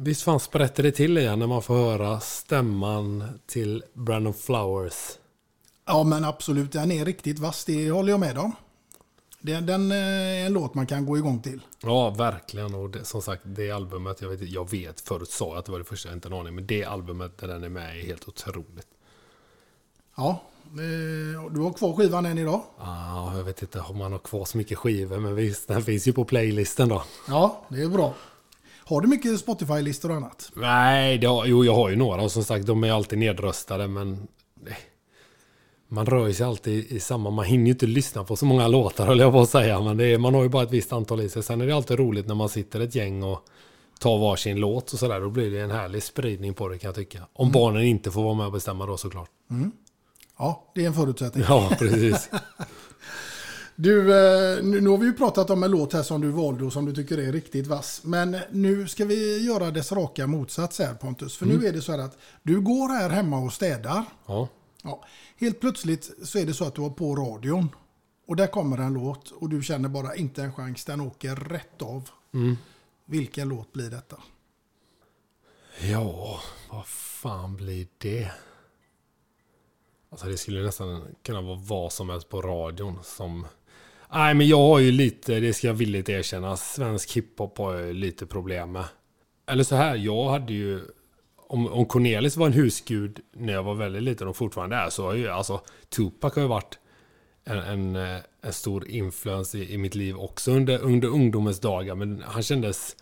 Visst fan sprätter det till igen när man får höra stämman till Brandon Flowers. Ja men absolut, den är riktigt vass. Det håller jag med om. Den, den eh, är en låt man kan gå igång till. Ja, verkligen. Och det, som sagt, det albumet, jag vet, jag vet förut sa jag att det var det första, jag inte en aning. Men det albumet där den är med är helt otroligt. Ja, eh, du har kvar skivan än idag. Ah, jag vet inte om man har kvar så mycket skivor, men visst, den finns ju på playlisten då. Ja, det är bra. Har du mycket Spotify-listor och annat? Nej, det har, jo jag har ju några och som sagt de är alltid nedröstade men... eh, Man rör ju sig alltid i samma... Man hinner ju inte lyssna på så många låtar höll jag på att säga. Men är, man har ju bara ett visst antal i sig. Sen är det alltid roligt när man sitter ett gäng och tar varsin låt och sådär. Då blir det en härlig spridning på det kan jag tycka. Om barnen inte får vara med och bestämma då såklart. Ja, det är en förutsättning. Ja, precis. Du, eh, nu har vi ju pratat om en låt här som du valde och som du tycker är riktigt vass. Men nu ska vi göra dess raka motsats här Pontus. För nu är det så här att du går här hemma och städar. Ja. Ja, helt plötsligt så är det så att du har på radion. Och där kommer en låt och du känner bara inte en chans. Den åker rätt av. Vilken låt blir detta? Ja, vad fan blir det? Alltså det skulle nästan kunna vara vad som helst på radion som... Nej men jag har ju lite, det ska jag villigt erkänna, svensk hiphop har jag lite problem med. Eller så här, jag hade ju... Om, om Cornelis var en husgud när jag var väldigt liten och fortfarande är så har ju alltså Tupac har ju varit en, en, eh, en stor influens i, i mitt liv också under, under ungdomens dagar. Men han kändes...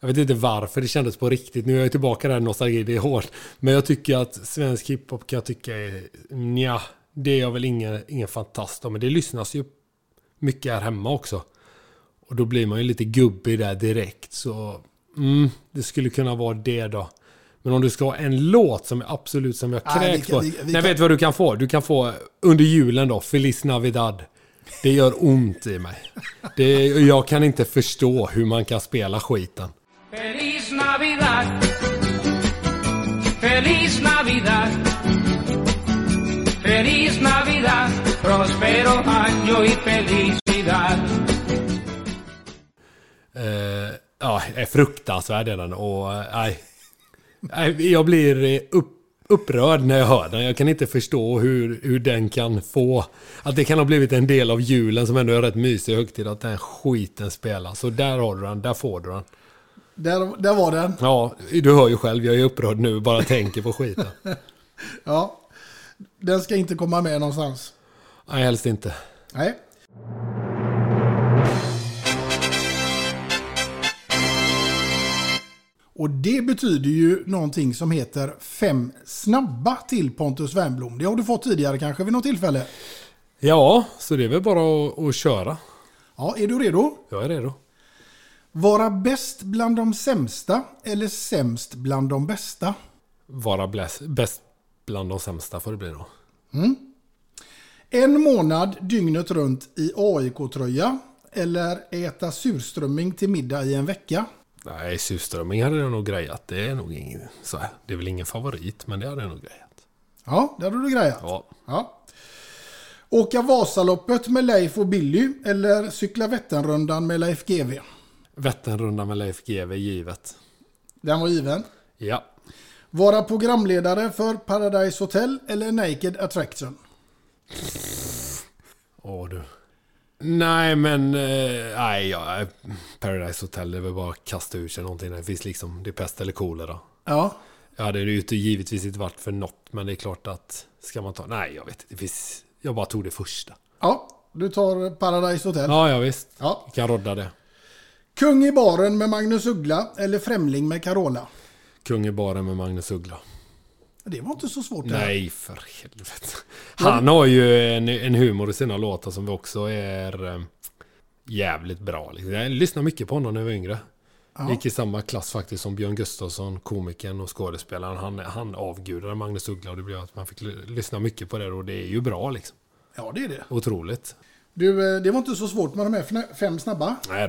Jag vet inte varför det kändes på riktigt. Nu är jag tillbaka där, nostalgi, det är hårt. Men jag tycker att svensk hiphop kan jag tycka är... Nja, det är jag väl ingen, ingen fantast om. Men det lyssnas ju mycket här hemma också. Och då blir man ju lite gubbig där direkt. Så mm, det skulle kunna vara det då. Men om du ska ha en låt som är absolut som jag kräks på. Nej, kan- vet du vad du kan få? Du kan få under julen då, Feliz Navidad. Det gör ont i mig. Det, jag kan inte förstå hur man kan spela skiten. Feliz Navidad. Feliz Navidad. Prospero año y felicidad. Eh, ja, är fruktansvärd är den och eh, nej. nej. Jag blir eh, upp, upprörd när jag hör den. Jag kan inte förstå hur, hur den kan få... Att det kan ha blivit en del av julen som ändå är rätt mysig högtid. Att den skiten spelas. Så där har du den, där får du den. Där, där var den. Ja, du hör ju själv, jag är upprörd nu, bara tänker på skiten. Ja. Den ska inte komma med någonstans. Nej, helst inte. Nej. Och det betyder ju någonting som heter fem snabba till Pontus Wernbloom. Det har du fått tidigare kanske vid något tillfälle. Ja, så det är väl bara att, att köra. Ja, är du redo? Jag är redo. Vara bäst bland de sämsta eller sämst bland de bästa? Vara bäst bland de sämsta får det bli då. En månad dygnet runt i AIK-tröja eller äta surströmming till middag i en vecka? Nej, surströmming hade jag nog grejat. Det är nog ingen, så här. Det är väl ingen favorit, men det hade jag nog grejat. Ja, det hade du grejat. Ja. Ja. Åka Vasaloppet med Leif och Billy eller cykla Vätternrundan med Leif GW? Vätternrundan med Leif GW givet. Den var given. Ja. Vara programledare för Paradise Hotel eller Naked Attraction? Åh du. Nej men, eh, nej ja, Paradise Hotel det är väl bara att kasta ur sig någonting. Det finns liksom, det är pest eller kolera. Ja. Ja, det är ju inte- givetvis inte varit för något, men det är klart att ska man ta, nej jag vet inte, det finns, jag bara tog det första. Ja, du tar Paradise Hotel. Ja, ja visst. Ja. Vi kan rodda det. Kung i baren med Magnus Uggla eller Främling med Carola? Kung i baren med Magnus Uggla. Det var inte så svårt. det här. Nej, för helvete. Han har ju en, en humor i sina låtar som också är eh, jävligt bra. liksom. Jag lyssnade mycket på honom när jag var yngre. Gick i samma klass faktiskt som Björn Gustafsson, komikern och skådespelaren. Han, han avgudade Magnus Uggla och det blev att man fick lyssna mycket på det och det är ju bra liksom. Ja, det är det. Otroligt. Du, eh, det var inte så svårt med de här fem snabba. Nej,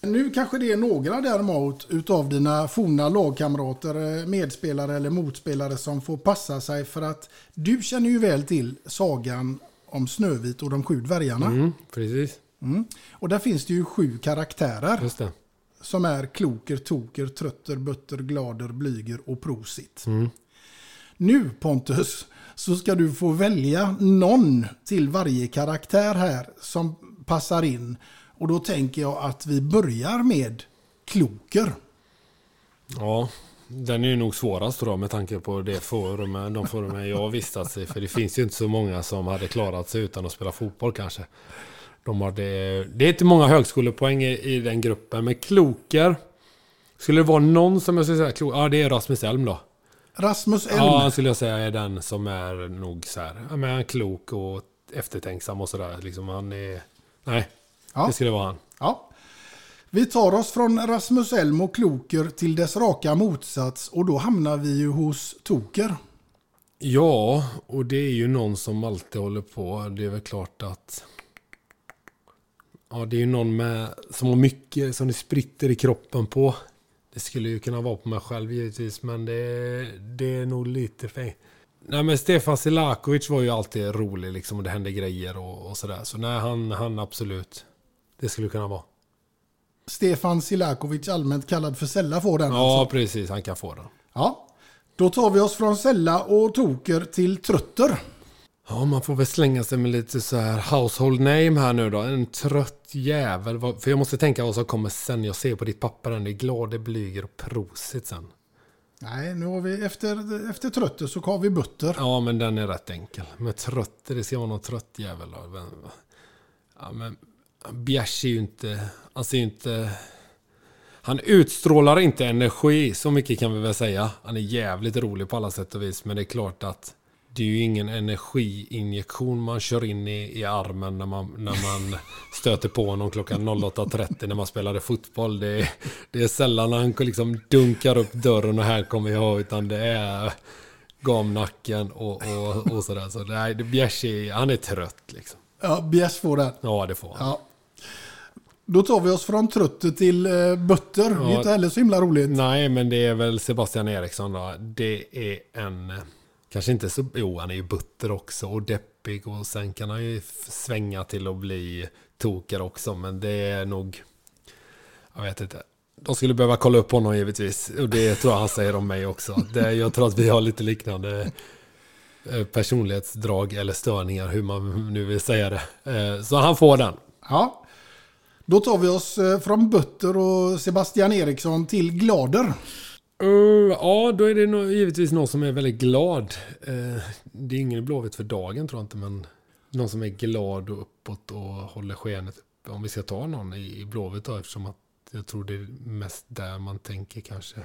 Nu kanske det är några däremot utav dina forna lagkamrater, eh, medspelare eller motspelare som får passa sig för att du känner ju väl till sagan om Snövit och de sju dvärgarna. Mm, precis. Mm. Och där finns det ju sju karaktärer. Som är kloker, toker, trötter, butter, glader, blyger och prosit. Mm. Nu Pontus så ska du få välja någon till varje karaktär här som passar in. Och då tänker jag att vi börjar med kloker. Ja, den är ju nog svårast då med tanke på det forumet, de forumen jag vistats i. För det finns ju inte så många som hade klarat sig utan att spela fotboll kanske. De hade, det är inte många högskolepoäng i, i den gruppen, men kloker. Skulle det vara någon som jag skulle säga klok, ja det är Rasmus Elm då. Rasmus Elm. Ja, skulle jag säga är den som är nog så här, ja, men han är klok och eftertänksam och sådär. Liksom han är, nej, Ja. det skulle vara han. Ja. Vi tar oss från Rasmus Elm och Kloker till dess raka motsats och då hamnar vi ju hos Toker. Ja, och det är ju någon som alltid håller på. Det är väl klart att... Ja, det är ju någon med, som har mycket som det spritter i kroppen på. Det skulle ju kunna vara på mig själv givetvis, men det, det är nog lite för... Nej, men Stefan Silakovic var ju alltid rolig liksom och det hände grejer och, och sådär. Så nej, han, han absolut. Det skulle kunna vara. Stefan Silakovic, allmänt kallad för Sella, får den. Ja, alltså. precis. Han kan få den. ja. Då tar vi oss från Sella och Toker till Trötter. Ja, man får väl slänga sig med lite så här household name här nu då. En trött jävel. För jag måste tänka vad som kommer sen. Jag ser på ditt papper den. Det är glad, det blyger och prosit sen. Nej, nu har vi efter, efter Trötter så har vi Butter. Ja, men den är rätt enkel. Med trötter, det ska vara någon trött jävel. då. Ja, men Bjärs är ju inte... Han ser ju inte... Han utstrålar inte energi, så mycket kan vi väl säga. Han är jävligt rolig på alla sätt och vis, men det är klart att det är ju ingen energiinjektion man kör in i, i armen när man, när man stöter på honom klockan 08.30 när man spelade fotboll. Det är, det är sällan han liksom dunkar upp dörren och här kommer jag, utan det är gamnacken och, och, och sådär. Så nej, Bjärs är, han är trött liksom. Ja, Bjärs får den. Ja, det får han. Ja. Då tar vi oss från Trötter till uh, Butter. Det är Ja. inte heller så himla roligt. Nej, men det är väl Sebastian Eriksson då. Det är en... eh, Kanske inte så... Jo, han är ju butter också och deppig och sen kan han ju svänga till att bli tokare också. Men det är nog... Jag vet inte. De skulle behöva kolla upp honom givetvis. Och det tror jag han säger om mig också. Det, jag tror att vi har lite liknande eh, personlighetsdrag eller störningar, hur man nu vill säga det. Eh, Så han får den. Ja. Då tar vi oss eh, från Butter och Sebastian Eriksson till Glader. Uh, ja, då är det nog, givetvis någon som är väldigt glad. Eh, det är ingen i Blåvitt för dagen tror jag inte, men någon som är glad och uppåt och håller skenet. Om vi ska ta någon i, i Blåvitt då, eftersom att jag tror det är mest där man tänker kanske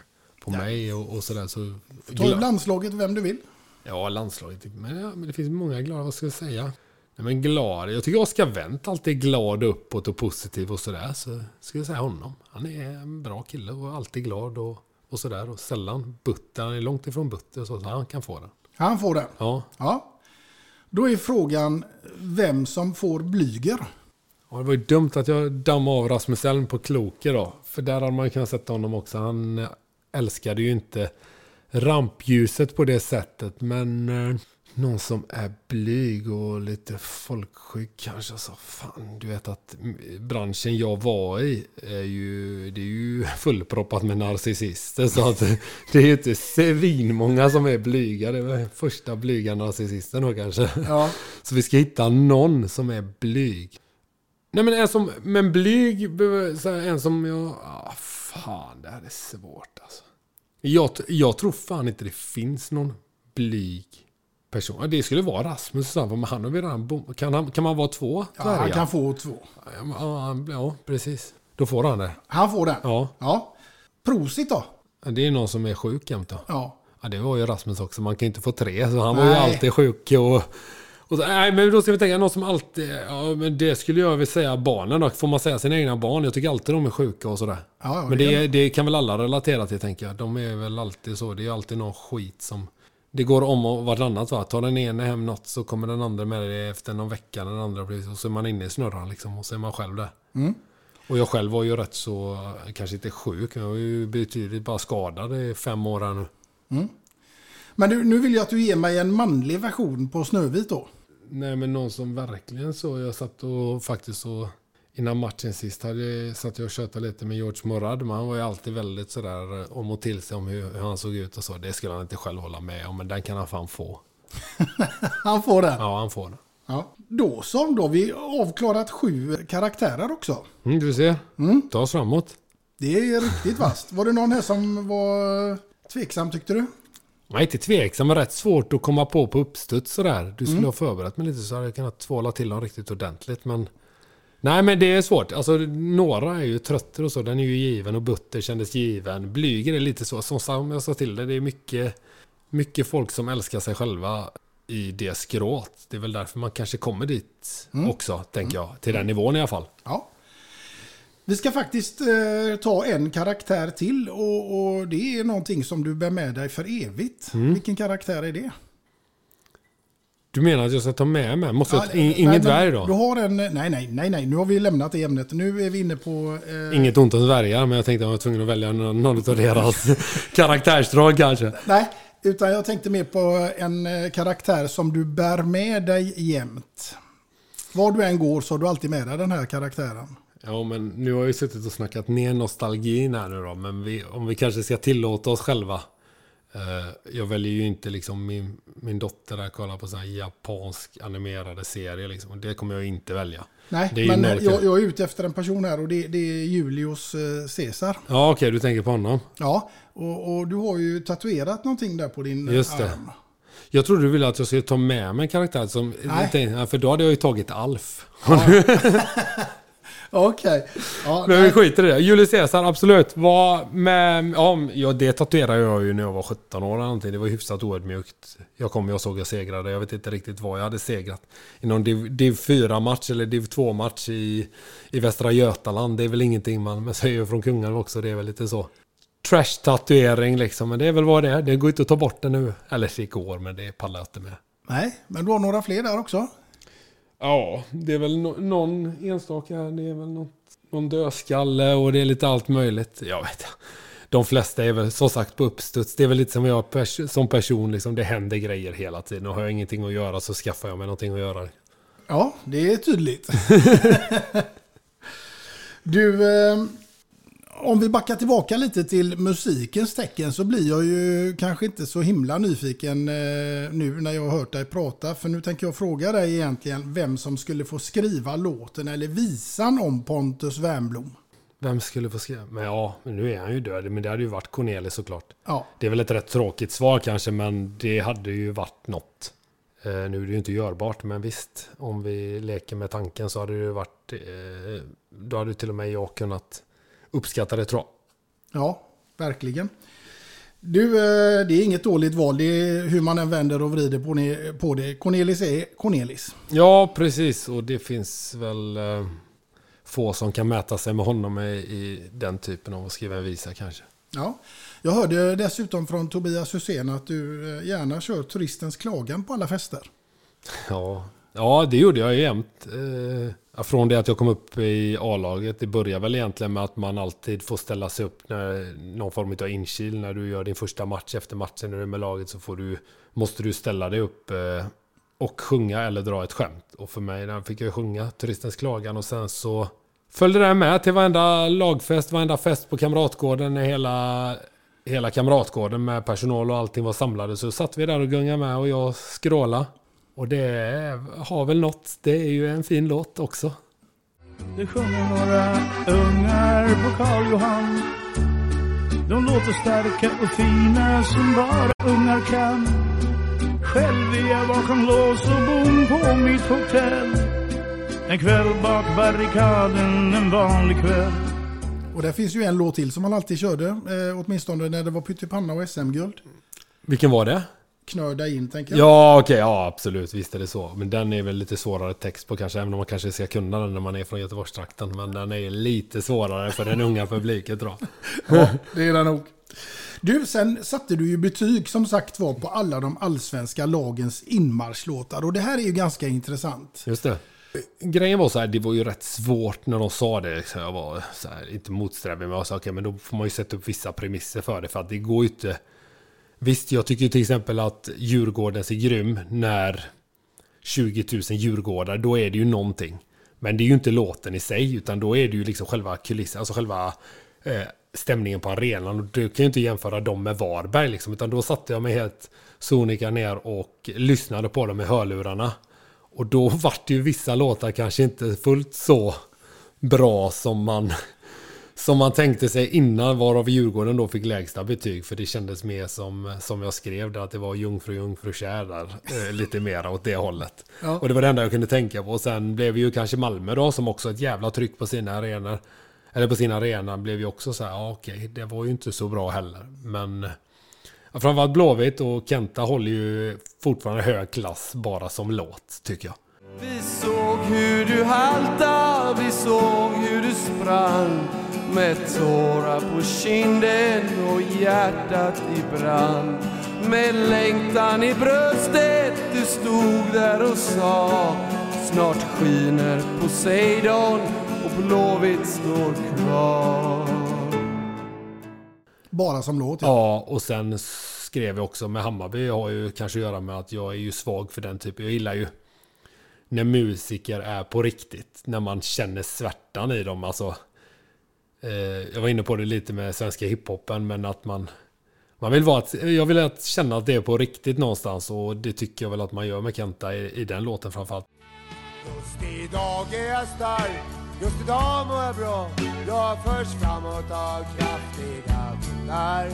på mig och, och sådär. Så, Ta landslaget vem du vill. Ja, landslaget. Men, ja, men det finns många glada, vad ska jag säga? Men glad. Jag tycker Oskar Wendt alltid är glad uppåt och positiv och sådär. Så ska jag säga honom. Han är en bra kille och alltid glad och, och sådär. Och sällan butter. Han är långt ifrån butter så han kan få den. Han får den. Ja. Ja. Då är frågan vem som får Blyger. Och det var ju dumt att jag dammade av Rasmus Elm på Kloke då. För där hade man ju kunnat sätta honom också. Han älskade ju inte rampljuset på det sättet. Men eh, någon som är blyg och lite folksjuk kanske. Så fan, du vet att branschen jag var i är ju, det är ju fullproppat med narcissister. Så att det är ju inte svinmånga som är blyga. Det var första blyga narcissisten då kanske. Ja. Så vi ska hitta någon som är blyg. Nej men en som, men blyg, en som jag, ah, fan det här är svårt alltså. Jag, jag tror fan inte det finns någon blyg person. Det skulle vara Rasmus sa han, men han har vi redan kan, han, kan man vara två Ja, han kan få två. Ja, ja, precis. Då får han det. Han får den. Ja. Ja. Prosit då. Det är någon som är sjuk jämt då. Ja. Ja, det var ju Rasmus också. Man kan inte få tre. Så han var ju Nej. alltid sjuk. Och, och så, nej, men då ska vi tänka någon som alltid... Ja, men det skulle jag vilja säga barnen då. Får man säga sina egna barn? Jag tycker alltid de är sjuka och sådär. Ja, ja, men det det, det kan väl alla relatera till tänker jag. De är väl alltid så. Det är alltid någon skit som... Det går om och vartannat va. Tar den ene hem något så kommer den andra med det efter någon vecka. Den andra blir, och så är man inne i snurran liksom. Och så är man själv där. Mm. Och jag själv var ju rätt så, kanske inte sjuk, men jag var ju betydligt bara skadad i fem år här nu. Mm. Men du, nu vill jag att du ger mig en manlig version på Snövit då. Nej men någon som verkligen så, jag satt och faktiskt så Innan matchen sist hade, satt jag och tjötade lite med George Morad. Men han var ju alltid väldigt sådär eh, om och till sig om hur, hur han såg ut och så. Det skulle han inte själv hålla med om, men den kan han fan få. Han får den. Ja, han får den. Ja. Då så, då vi avklarat sju karaktärer också. Mm, du ser. Ta oss framåt. Det är riktigt vasst. Var det någon här som var tveksam tyckte du? Är inte tveksam, men rätt svårt att komma på på uppstuds sådär. Du skulle Mm. ha förberett mig lite så hade jag kunnat tvåla till dem riktigt ordentligt. Men nej, men det är svårt. Alltså några är ju trötter och så. Den är ju given och Butter kändes given. Blyger är lite så. Som som jag sa till det, det är mycket, mycket folk som älskar sig själva i det skrået. Det är väl därför man kanske kommer dit Mm. också, tänker jag. Till den nivån i alla fall. Ja. Vi ska faktiskt eh, ta en karaktär till och, och det är någonting som du bär med dig för evigt. Mm. Vilken karaktär är det? Du menar att jag ska ta med mig? Måste Ja, in, nej, ingen men dvärg då? Du har en... Nej, nej, nej, nej. Nu har vi lämnat det ämnet. Nu är vi inne på... Eh, Inget ont om dvärgar, men jag tänkte att jag var tvungen att välja någon, någon av deras karaktärsdrag kanske. Nej, utan jag tänkte mer på en eh, karaktär som du bär med dig jämt. Var du än går så har du alltid med dig den här karaktären. Ja, men nu har jag ju suttit och snackat ner nostalgin här nu då. Men vi, om vi kanske ska tillåta oss själva. Eh, jag väljer ju inte liksom min, min dotter där kollar på sån japansk animerade serier liksom. Det kommer jag inte välja. Nej, men jag, jag är ute efter en person här och det, det är Julius eh, Caesar. Ja, okej, du tänker på honom. Ja, och, och du har ju tatuerat någonting där på din Just det. arm. Jag trodde du ville att jag skulle ta med mig en karaktär som... Nej. För då hade jag ju tagit Alf. Okej. Ja, Men vi skiter i det. Julius Caesar, absolut. Vad med, ja, det tatuerade jag ju när jag var 17 år eller någonting. Det var hyfsat oödmjukt. Jag kom, jag såg jag segrade. Jag vet inte riktigt vad jag hade segrat. I någon div, div 4-match eller div 2-match i, i Västra Götaland. Det är väl ingenting man men säger från Kungälv också. Det är väl lite så. Trash-tatuering liksom. Men det är väl vad det är. Det går inte att ta bort det nu. Eller det går, men det pallar jag inte med. Nej, men du har några fler där också. Ja, det är väl no någon enstaka. Det är väl något, någon dödskalle och det är lite allt möjligt. Jag vet De flesta är väl som sagt på uppstuds. Det är väl lite som jag pers som person. Liksom, det händer grejer hela tiden. Och har jag ingenting att göra så skaffar jag mig någonting att göra. Ja, det är tydligt. du, eh, om vi backar tillbaka lite till musikens tecken så blir jag ju kanske inte så himla nyfiken eh, nu när jag har hört dig prata. För nu tänker jag fråga dig egentligen vem som skulle få skriva låten eller visan om Pontus Wernbloom. Vem skulle få skriva? Men ja, nu är han ju död. Men det hade ju varit Cornelis såklart. Ja. Det är väl ett rätt tråkigt svar kanske, men det hade ju varit något. Eh, nu är det ju inte görbart, men visst. Om vi leker med tanken så hade det ju varit... Eh, då hade till och med jag kunnat uppskatta det tror jag. Ja, verkligen. Du, eh, det är inget dåligt val. Det är hur man än vänder och vrider på det. Cornelis är Cornelis. Ja, precis. Och det finns väl eh, få som kan mäta sig med honom i, den typen av att skriva en visa kanske. Ja. Jag hörde dessutom från Tobias Hysén att du eh, gärna kör turistens klagan på alla fester. Ja, ja det gjorde jag jämt. Eh, från det att jag kom upp i A-laget. Det börjar väl egentligen med att man alltid får ställa sig upp när någon form av inkil. När du gör din första match efter matchen när du är med laget så får du, måste du ställa dig upp eh, och sjunga eller dra ett skämt. Och för mig där fick jag sjunga Turistens klagan och sen så följde det med till varenda lagfest, varenda fest på Kamratgården när hela, hela Kamratgården med personal och allting var samlade. Så satt vi där och gungade med och jag skrålade. Och det har väl något. Det är ju en fin låt också. Det sjunger några ungar på Karl Johan De låter starka och fina som bara ungar kan Själv är jag bakom lås och bom på mitt hotell En kväll bak barrikaden, en vanlig kväll Och det finns ju en låt till som man alltid körde, eh, åtminstone när det var pyttipanna och SM-guld. Vilken var det? Knörda in, tänker jag. Ja, okej, ja absolut, visst är det så. Men den är väl lite svårare text på kanske, även om man kanske ska kunna den när man är från Göteborgstrakten. Men den är lite svårare för den unga publiken tror jag. Ja, det är det nog. Du, sen satte du ju betyg som sagt var på alla de allsvenska lagens inmarschlåtar. Och det här är ju ganska intressant. Just det. Grejen var så här, det var ju rätt svårt när de sa det. Så jag var så här, inte motsträvig, men jag sa okej, men då får man ju sätta upp vissa premisser för det. För att det går ju inte... Visst, jag tycker till exempel att Djurgårdens är grym när 20 000 djurgårdar, då är det ju någonting. Men det är ju inte låten i sig, utan då är det ju liksom själva kulissen, alltså själva eh, stämningen på arenan. Och du kan ju inte jämföra dem med Varberg liksom, utan då satte jag mig helt sonika ner och lyssnade på dem med hörlurarna. Och då vart ju vissa låtar kanske inte fullt så bra som man, som man tänkte sig innan, varav Djurgården då fick lägsta betyg. För det kändes mer som, som jag skrev där, att det var jungfru, jungfru, kär där. Eh, lite mer åt det hållet. Ja. Och det var det enda jag kunde tänka på. Och sen blev ju kanske Malmö då, som också ett jävla tryck på sina arenor. Eller på sin arena blev ju också så här, ja okej, det var ju inte så bra heller. Men ja, framförallt Blåvitt och Kenta håller ju fortfarande hög klass bara som låt, tycker jag. Vi såg hur du halta, vi såg hur du sprang med tårar på kinden och hjärtat i brand. Med längtan i bröstet du stod där och sa Snart skiner Poseidon och Blåvitt står kvar. Bara som låt. Ja, och sen skrev jag också med Hammarby har ju kanske att göra med att jag är ju svag för den typen. Jag gillar ju när musiker är på riktigt. När man känner svärtan i dem. Alltså, Eh, jag var inne på det lite med svenska hiphopen, men att man... Man vill vara att, jag vill att känna att det är på riktigt någonstans och det tycker jag väl att man gör med Kenta i, i den låten framförallt. Just idag är jag stark, just idag mår jag bra. Jag förs framåt av kraftiga vindar.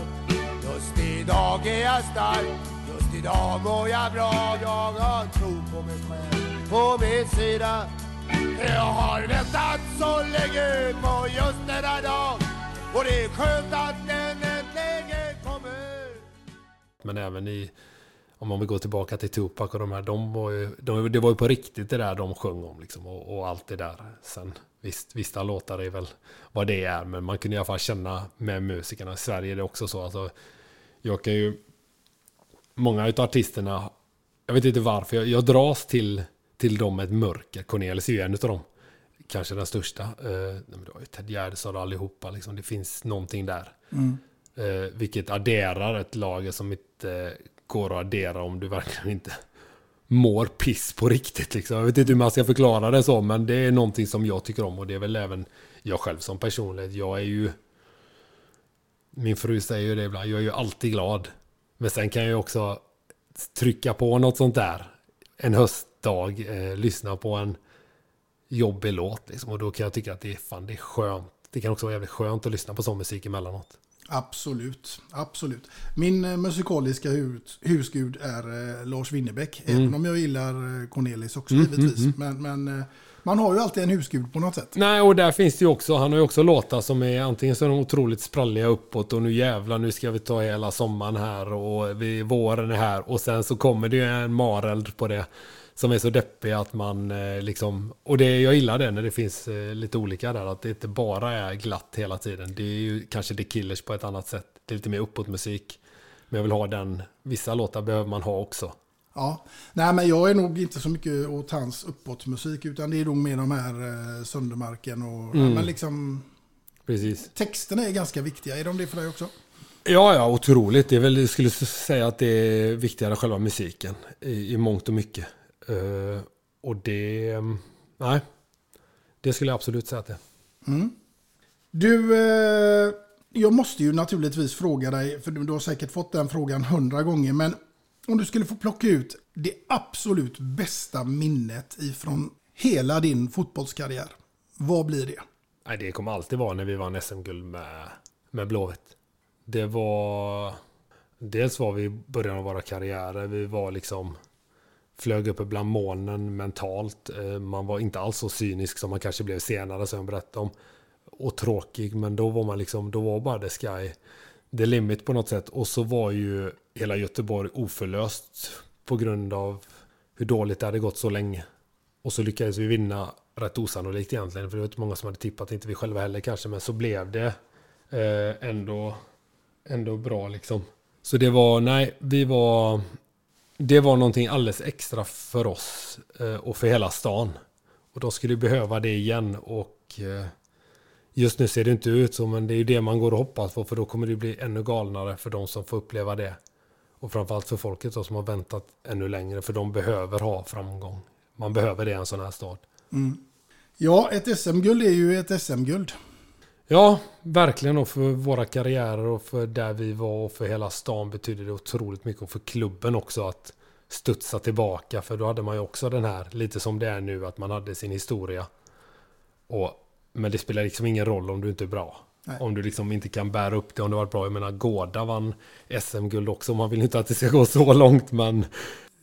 Just idag är jag stark, just idag mår jag bra. Jag har tro på mig själv, på min sida. Jag har väntat så länge på just denna dag. Och det är skönt att den äntligen kommer. Men även i, om man vill gå tillbaka till Tupac och de här, de var ju, de, det var ju på riktigt det där de sjöng om liksom, och, och allt det där. Sen visst, vissa låtar är väl vad det är, men man kunde i alla fall känna med musikerna. I Sverige är det också så. Alltså, jag kan ju, många utav artisterna, jag vet inte varför, jag, jag dras till, till dem med ett mörker. Cornelis är ju en utav dem. Kanske den största. Eh, det var ju Ted Gärdestad och allihopa. Liksom. Det finns någonting där. Mm. Eh, vilket adderar ett lager som inte går att addera om du verkligen inte mår piss på riktigt. Liksom. Jag vet inte hur man ska förklara det så, men det är någonting som jag tycker om och det är väl även jag själv som personlighet. Jag är ju... Min fru säger ju det ibland, jag är ju alltid glad. Men sen kan jag ju också trycka på något sånt där en höstdag, eh, lyssna på en jobbig låt liksom, och då kan jag tycka att det är fan, det är skönt. Det kan också vara jävligt skönt att lyssna på sån musik emellanåt. Absolut, absolut. Min eh, musikaliska hus, husgud är eh, Lars Winnerbäck. Mm. Även om jag gillar eh, Cornelis också Mm, givetvis. mm, Men, men eh, man har ju alltid en husgud på något sätt. Nej, och där finns det ju också, han har ju också låtar som är antingen så är de otroligt spralliga uppåt och nu jävlar, nu ska vi ta hela sommaren här och vi, våren är här och sen så kommer det ju en mareld på det som är så deppig att man eh, liksom, och det, jag gillar det när det finns eh, lite olika där, att det inte bara är glatt hela tiden. Det är ju kanske The Killers på ett annat sätt. Det är lite mer uppåt musik. Men jag vill ha den, vissa låtar behöver man ha också. Ja, nej men jag är nog inte så mycket åt hans uppåtmusik utan det är nog mer de här eh, Söndermarken och Mm. men liksom Precis. texterna är ganska viktiga. Är de det för dig också? Ja, ja, otroligt. Det är väl, jag skulle säga att det är viktigare än själva musiken i, i mångt och mycket. Eh, och det, nej, det skulle jag absolut säga att det. Mm. Du, eh, jag måste ju naturligtvis fråga dig, för du, du har säkert fått den frågan hundra gånger, men om du skulle få plocka ut det absolut bästa minnet ifrån hela din fotbollskarriär, vad blir det? Nej, det kommer alltid vara när vi vann SM-guld med, med Blåvitt. Det var... Dels var vi i början av våra karriärer. Vi var liksom... Flög upp bland molnen mentalt. Eh, man var inte alls så cynisk som man kanske blev senare, som jag berättade om. Och tråkig, men då var man liksom... Då var bara the sky the limit på något sätt. Och så var ju hela Göteborg oförlöst på grund av hur dåligt det hade gått så länge. Och så lyckades vi vinna rätt osannolikt egentligen. För det var inte många som hade tippat, inte vi själva heller kanske. Men så blev det eh, ändå, ändå bra liksom. Så det var, nej, vi var... Det var någonting alldeles extra för oss eh, och för hela stan. Och de skulle behöva det igen. Och eh, just nu ser det inte ut så, men det är ju det man går och hoppas på. För då kommer det bli ännu galnare för de som får uppleva det. Och framförallt för folket då, som har väntat ännu längre. För de behöver ha framgång. Man behöver det i en sån här stad. Mm. Ja, ett SM-guld är ju ett SM-guld. Ja, verkligen. Och för våra karriärer och för där vi var och för hela stan betyder det otroligt mycket. Och för klubben också att studsa tillbaka. För då hade man ju också den här, lite som det är nu, att man hade sin historia. Och, men det spelar liksom ingen roll om du inte är bra. Nej. Om du liksom inte kan bära upp det om det var bra. Jag menar, Gårda vann SM-guld också. Man vill inte att det ska gå så långt, men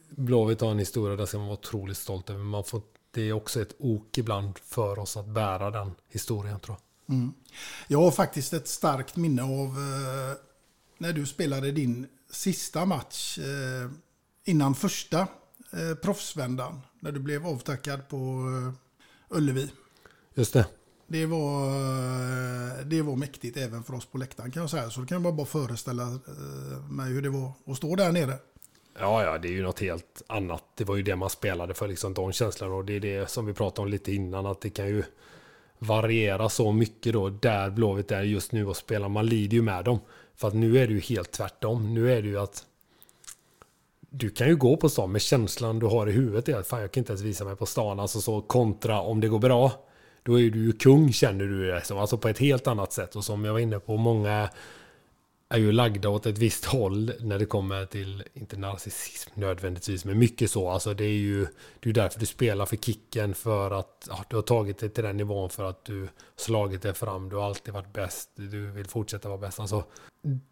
Blåvitt har en historia där ska man vara otroligt stolt över. Man får, det är också ett ok ibland för oss att bära den historien, tror jag. Mm. Jag har faktiskt ett starkt minne av eh, när du spelade din sista match eh, innan första eh, proffsvändan. När du blev avtackad på eh, Ullevi. Just det. Det var, eh, det var mäktigt även för oss på läktaren kan jag säga. Så då kan jag bara föreställa eh, mig hur det var att stå där nere. Ja, ja, det är ju något helt annat. Det var ju det man spelade för, liksom de känslorna. Och det är det som vi pratade om lite innan, att det kan ju variera så mycket då, där Blåvitt är just nu och spelar. Man lider ju med dem. För att nu är det ju helt tvärtom. Nu är det ju att du kan ju gå på stan med känslan du har i huvudet är att fan jag kan inte ens visa mig på stan. Alltså så kontra om det går bra. Då är du ju kung känner du det som. Liksom. Alltså på ett helt annat sätt. Och som jag var inne på, många är ju lagda åt ett visst håll när det kommer till, inte narcissism nödvändigtvis, men mycket så. Alltså det är ju det är därför du spelar för kicken, för att ja, du har tagit dig till den nivån för att du slagit dig fram, du har alltid varit bäst, du vill fortsätta vara bäst. Alltså,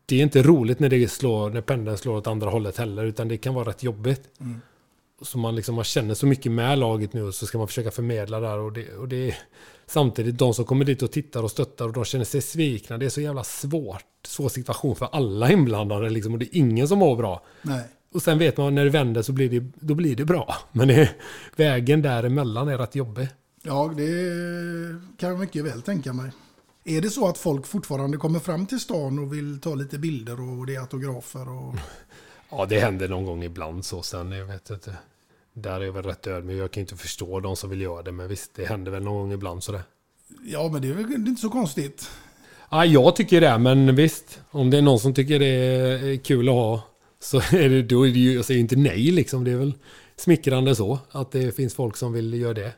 det är inte roligt när, det slår, när pendeln slår åt andra hållet heller, utan det kan vara rätt jobbigt. Mm. Så man, liksom, man känner så mycket med laget nu och så ska man försöka förmedla där. Och det, och det är samtidigt de som kommer dit och tittar och stöttar och de känner sig svikna. Det är så jävla svårt. Svår situation för alla inblandade liksom, och det är ingen som mår bra. Nej. Och sen vet man när det vänder så blir det, då blir det bra. Men det, vägen däremellan är rätt jobbig. Ja, det kan jag mycket väl tänka mig. Är det så att folk fortfarande kommer fram till stan och vill ta lite bilder och det är autografer? Och... Ja, det händer någon gång ibland så. Sen, jag vet inte. Där är jag väl rätt ödmjuk. Jag kan inte förstå de som vill göra det. Men visst, det händer väl någon gång ibland sådär. Ja, men det är väl inte så konstigt. Ja, jag tycker det, men visst. Om det är någon som tycker det är kul att ha. Så är det, då är det ju, jag säger inte nej liksom. Det är väl smickrande så. Att det finns folk som vill göra det.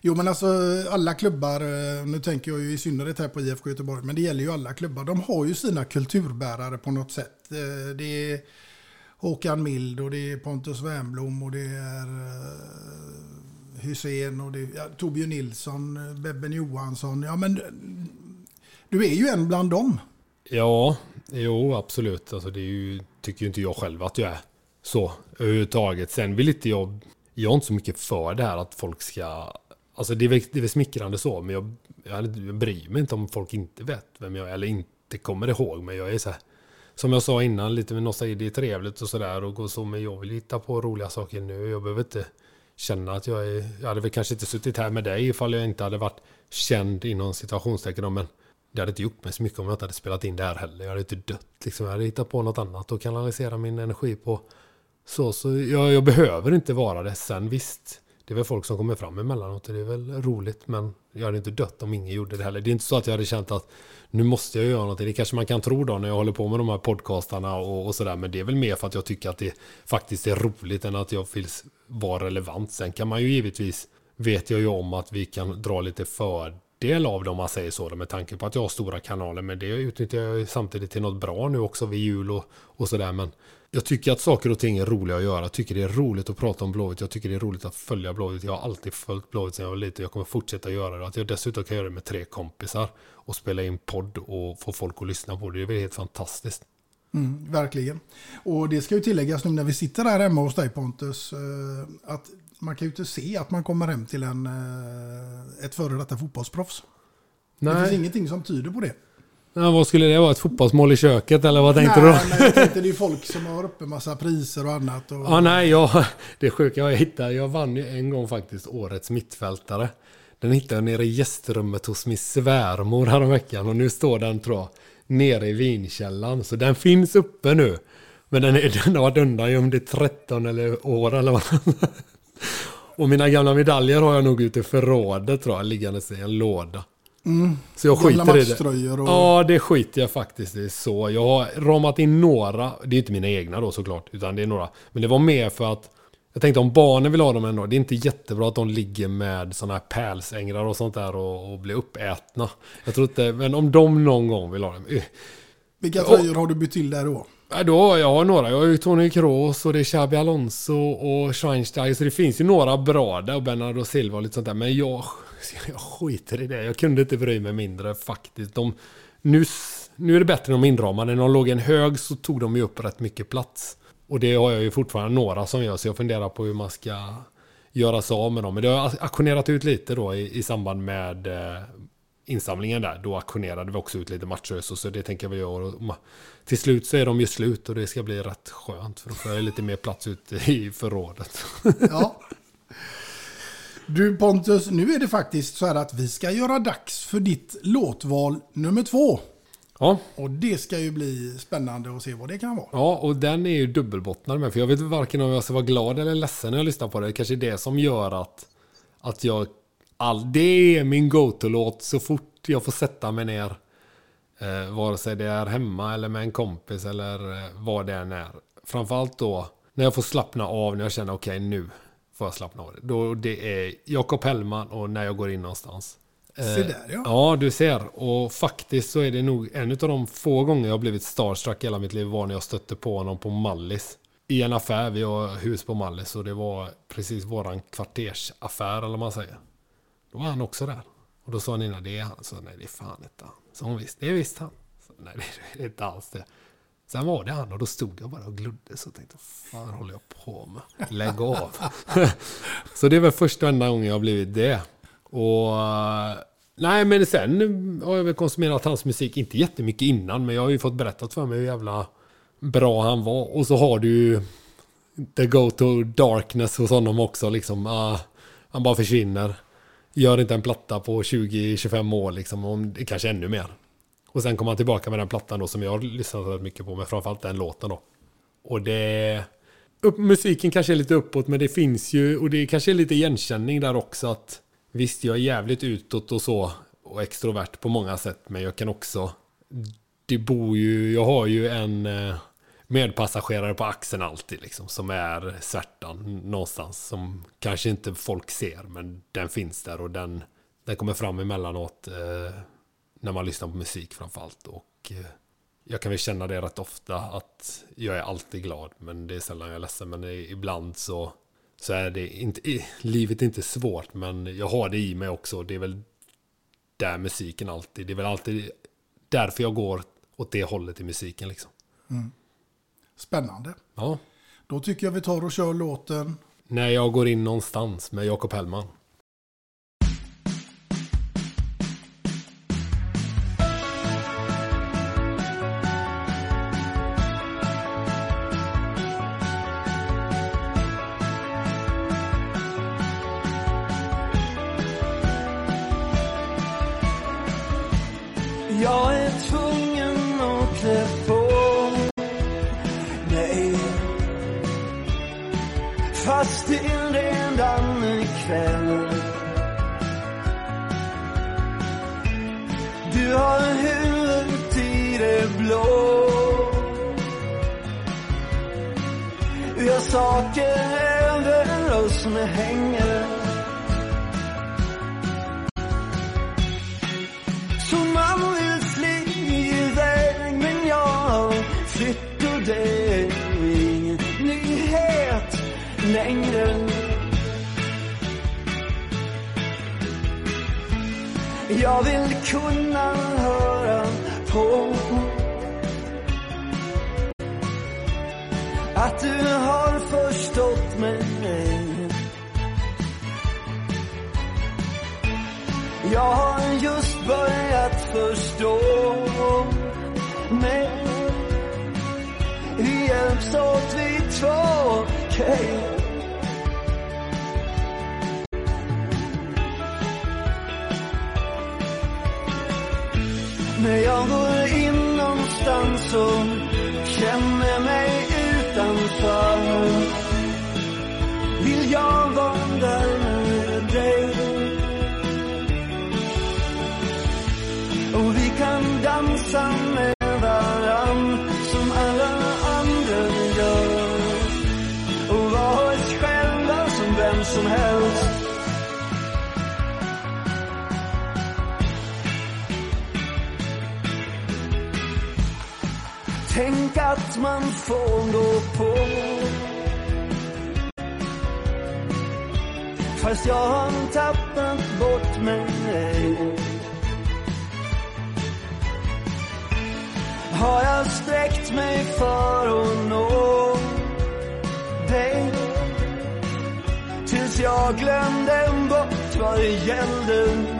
Jo, men alltså alla klubbar, eh, nu tänker jag ju i synnerhet här på IFK Göteborg, men det gäller ju alla klubbar. De har ju sina kulturbärare på något sätt. Eh, Det är Håkan Mild och det är Pontus Wernbloom och det är eh, Hussein och det är ja, Torbjörn Nilsson, eh, Bebben Johansson. Ja, men du är ju en bland dem. Ja, jo absolut. Alltså det är ju, tycker ju inte jag själv att jag är så överhuvudtaget. Sen vill inte jag, jag är inte så mycket för det här att folk ska, alltså det är väl, det är väl smickrande så, men jag, jag, jag bryr mig inte om folk inte vet vem jag är eller inte kommer ihåg mig. Jag är så här, som jag sa innan, lite med nostalgi, det är trevligt och sådär och gå så, men jag vill hitta på roliga saker nu. Jag behöver inte känna att jag är, jag hade väl kanske inte suttit här med dig ifall jag inte hade varit känd inom situationstecken men det hade inte gjort mig så mycket om jag inte hade spelat in det här heller. Jag hade inte dött liksom. Jag hade hittat på något annat och kanalisera min energi på så. Så jag, jag behöver inte vara det. Sen visst, det är väl folk som kommer fram emellanåt och det är väl roligt. Men jag hade inte dött om ingen gjorde det heller. Det är inte så att jag hade känt att nu måste jag göra någonting. Det kanske man kan tro då när jag håller på med de här podcastarna och, och sådär. Men det är väl mer för att jag tycker att det faktiskt är roligt än att jag vill vara relevant. Sen kan man ju givetvis, vet jag ju om att vi kan dra lite fördel av det om man säger så. då, Med tanke på att jag har stora kanaler. Men det utnyttjar jag ju samtidigt till något bra nu också vid jul och, och sådär. Men jag tycker att saker och ting är roliga att göra. Jag tycker det är roligt att prata om Blåvitt. Jag tycker det är roligt att följa Blåvitt. Jag har alltid följt Blåvitt sedan jag var liten. Jag kommer fortsätta göra det. Att jag dessutom kan göra det med tre kompisar och spela in podd och få folk att lyssna på det. Det är väl helt fantastiskt. Mm, verkligen. Och det ska ju tilläggas nu när vi sitter här hemma hos dig Pontus. eh, Att man kan ju inte se att man kommer hem till en, eh, ett före detta fotbollsproffs. Det Nej. finns ingenting som tyder på det. Ja, vad skulle det vara? Ett fotbollsmål i köket eller vad tänkte nej, du? men jag tänkte det är ju folk som har uppe massa priser och annat. Och... Ja, nej, jag, det sjuka jag hittade, jag vann ju en gång faktiskt årets mittfältare. Den hittade jag nere i gästrummet hos min svärmor häromveckan och nu står den tror jag nere i vinkällan. Så den finns uppe nu. Men den, är, den har varit undangömd i 13 eller år eller vad. Och mina gamla medaljer har jag nog ute i förrådet tror jag, liggandes i en låda. Mm. Så jag Gamla skiter i det. och- Ja, det skiter jag faktiskt i. Så jag har ramat in några. Det är inte mina egna då såklart. Utan det är några. Men det var mer för att jag tänkte om barnen vill ha dem ändå. Det är inte jättebra att de ligger med sådana här pärlsängrar och sånt där och, och blir uppätna. Jag tror inte, men om de någon gång vill ha dem. eh, Vilka tröjor har du bytt till där då? Ja, då, jag har några. Jag har ju Tony Kroos och det är Xabi Alonso och Schweinsteiger. Så det finns ju några bra där. Och Bernardo Silva och lite sånt där. Men jag, jag skiter i det. Jag kunde inte bry mig mindre faktiskt. De, nu, nu är det bättre än de inramade. När de låg i en hög så tog de ju upp rätt mycket plats. Och det har jag ju fortfarande några som gör. Så jag funderar på hur man ska göra sig av med dem. Men det har jag auktionerat ut lite då i, i samband med eh, insamlingen där. Då auktionerade vi också ut lite matcher. Så, så det tänker väl göra. Och Till slut så är de ju slut och det ska bli rätt skönt. För då får jag lite mer plats ute i förrådet. Ja. Du Pontus, nu är det faktiskt så här att vi ska göra dags för ditt låtval nummer två. Ja. Och det ska ju bli spännande att se vad det kan vara. Ja, och den är ju dubbelbottnad med. För jag vet varken om jag ska vara glad eller ledsen när jag lyssnar på det. Det kanske är det som gör att, att jag... All, det är min go-to-låt så fort jag får sätta mig ner. Eh, vare sig det är hemma eller med en kompis eller eh, vad det än är. Framförallt då när jag får slappna av, när jag känner okej nu får jag slappna av. Då det är Jakob Hellman och när jag går in någonstans. Se där, ja. Ja, du ser. Och faktiskt så är det nog en av de få gånger jag blivit starstruck i hela mitt liv var när jag stötte på honom på Mallis. I en affär, vi har hus på Mallis och det var precis våran kvartersaffär eller vad man säger. Då var han också där. Och då sa Nina, det är han. Så nej, det är fan inte han. Så hon visst, det är visst han. Så, nej, det är inte alls det. Sen var det han och då stod jag bara och glodde så tänkte vad fan håller jag på med? Lägg av. så det väl första enda gången jag blivit det. Och nej men sen har jag väl konsumerat hans musik, inte jättemycket innan, men jag har ju fått berättat för mig hur jävla bra han var. Och så har du ju The Go to Darkness hos honom också liksom. ah, han bara försvinner. Gör inte en platta på 20-25 år liksom, om, kanske ännu mer. Och sen kom han tillbaka med den plattan då som jag har lyssnat rätt mycket på, men framförallt den låten då. Och det... Upp, musiken kanske är lite uppåt, men det finns ju, och det kanske är lite igenkänning där också att visst, jag är jävligt utåt och så, och extrovert på många sätt, men jag kan också... Det bor ju, jag har ju en eh, medpassagerare på axeln alltid liksom, som är svärtan någonstans, som kanske inte folk ser, men den finns där och den, den kommer fram emellanåt. Eh, när man lyssnar på musik framförallt. Och eh, jag kan väl känna det rätt ofta att jag är alltid glad, men det är sällan jag är ledsen. Men ibland så, så är det inte, livet är inte svårt, men jag har det i mig också. Det är väl där musiken alltid, det är väl alltid därför jag går åt det hållet i musiken liksom. Mm. Spännande. Ja. Då tycker jag vi tar och kör låten. När jag går in någonstans med Jakob Hellman. Fast jag har tappat bort mig. Har jag sträckt mig för att nå dig? Tills jag glömde bort vad det gällde.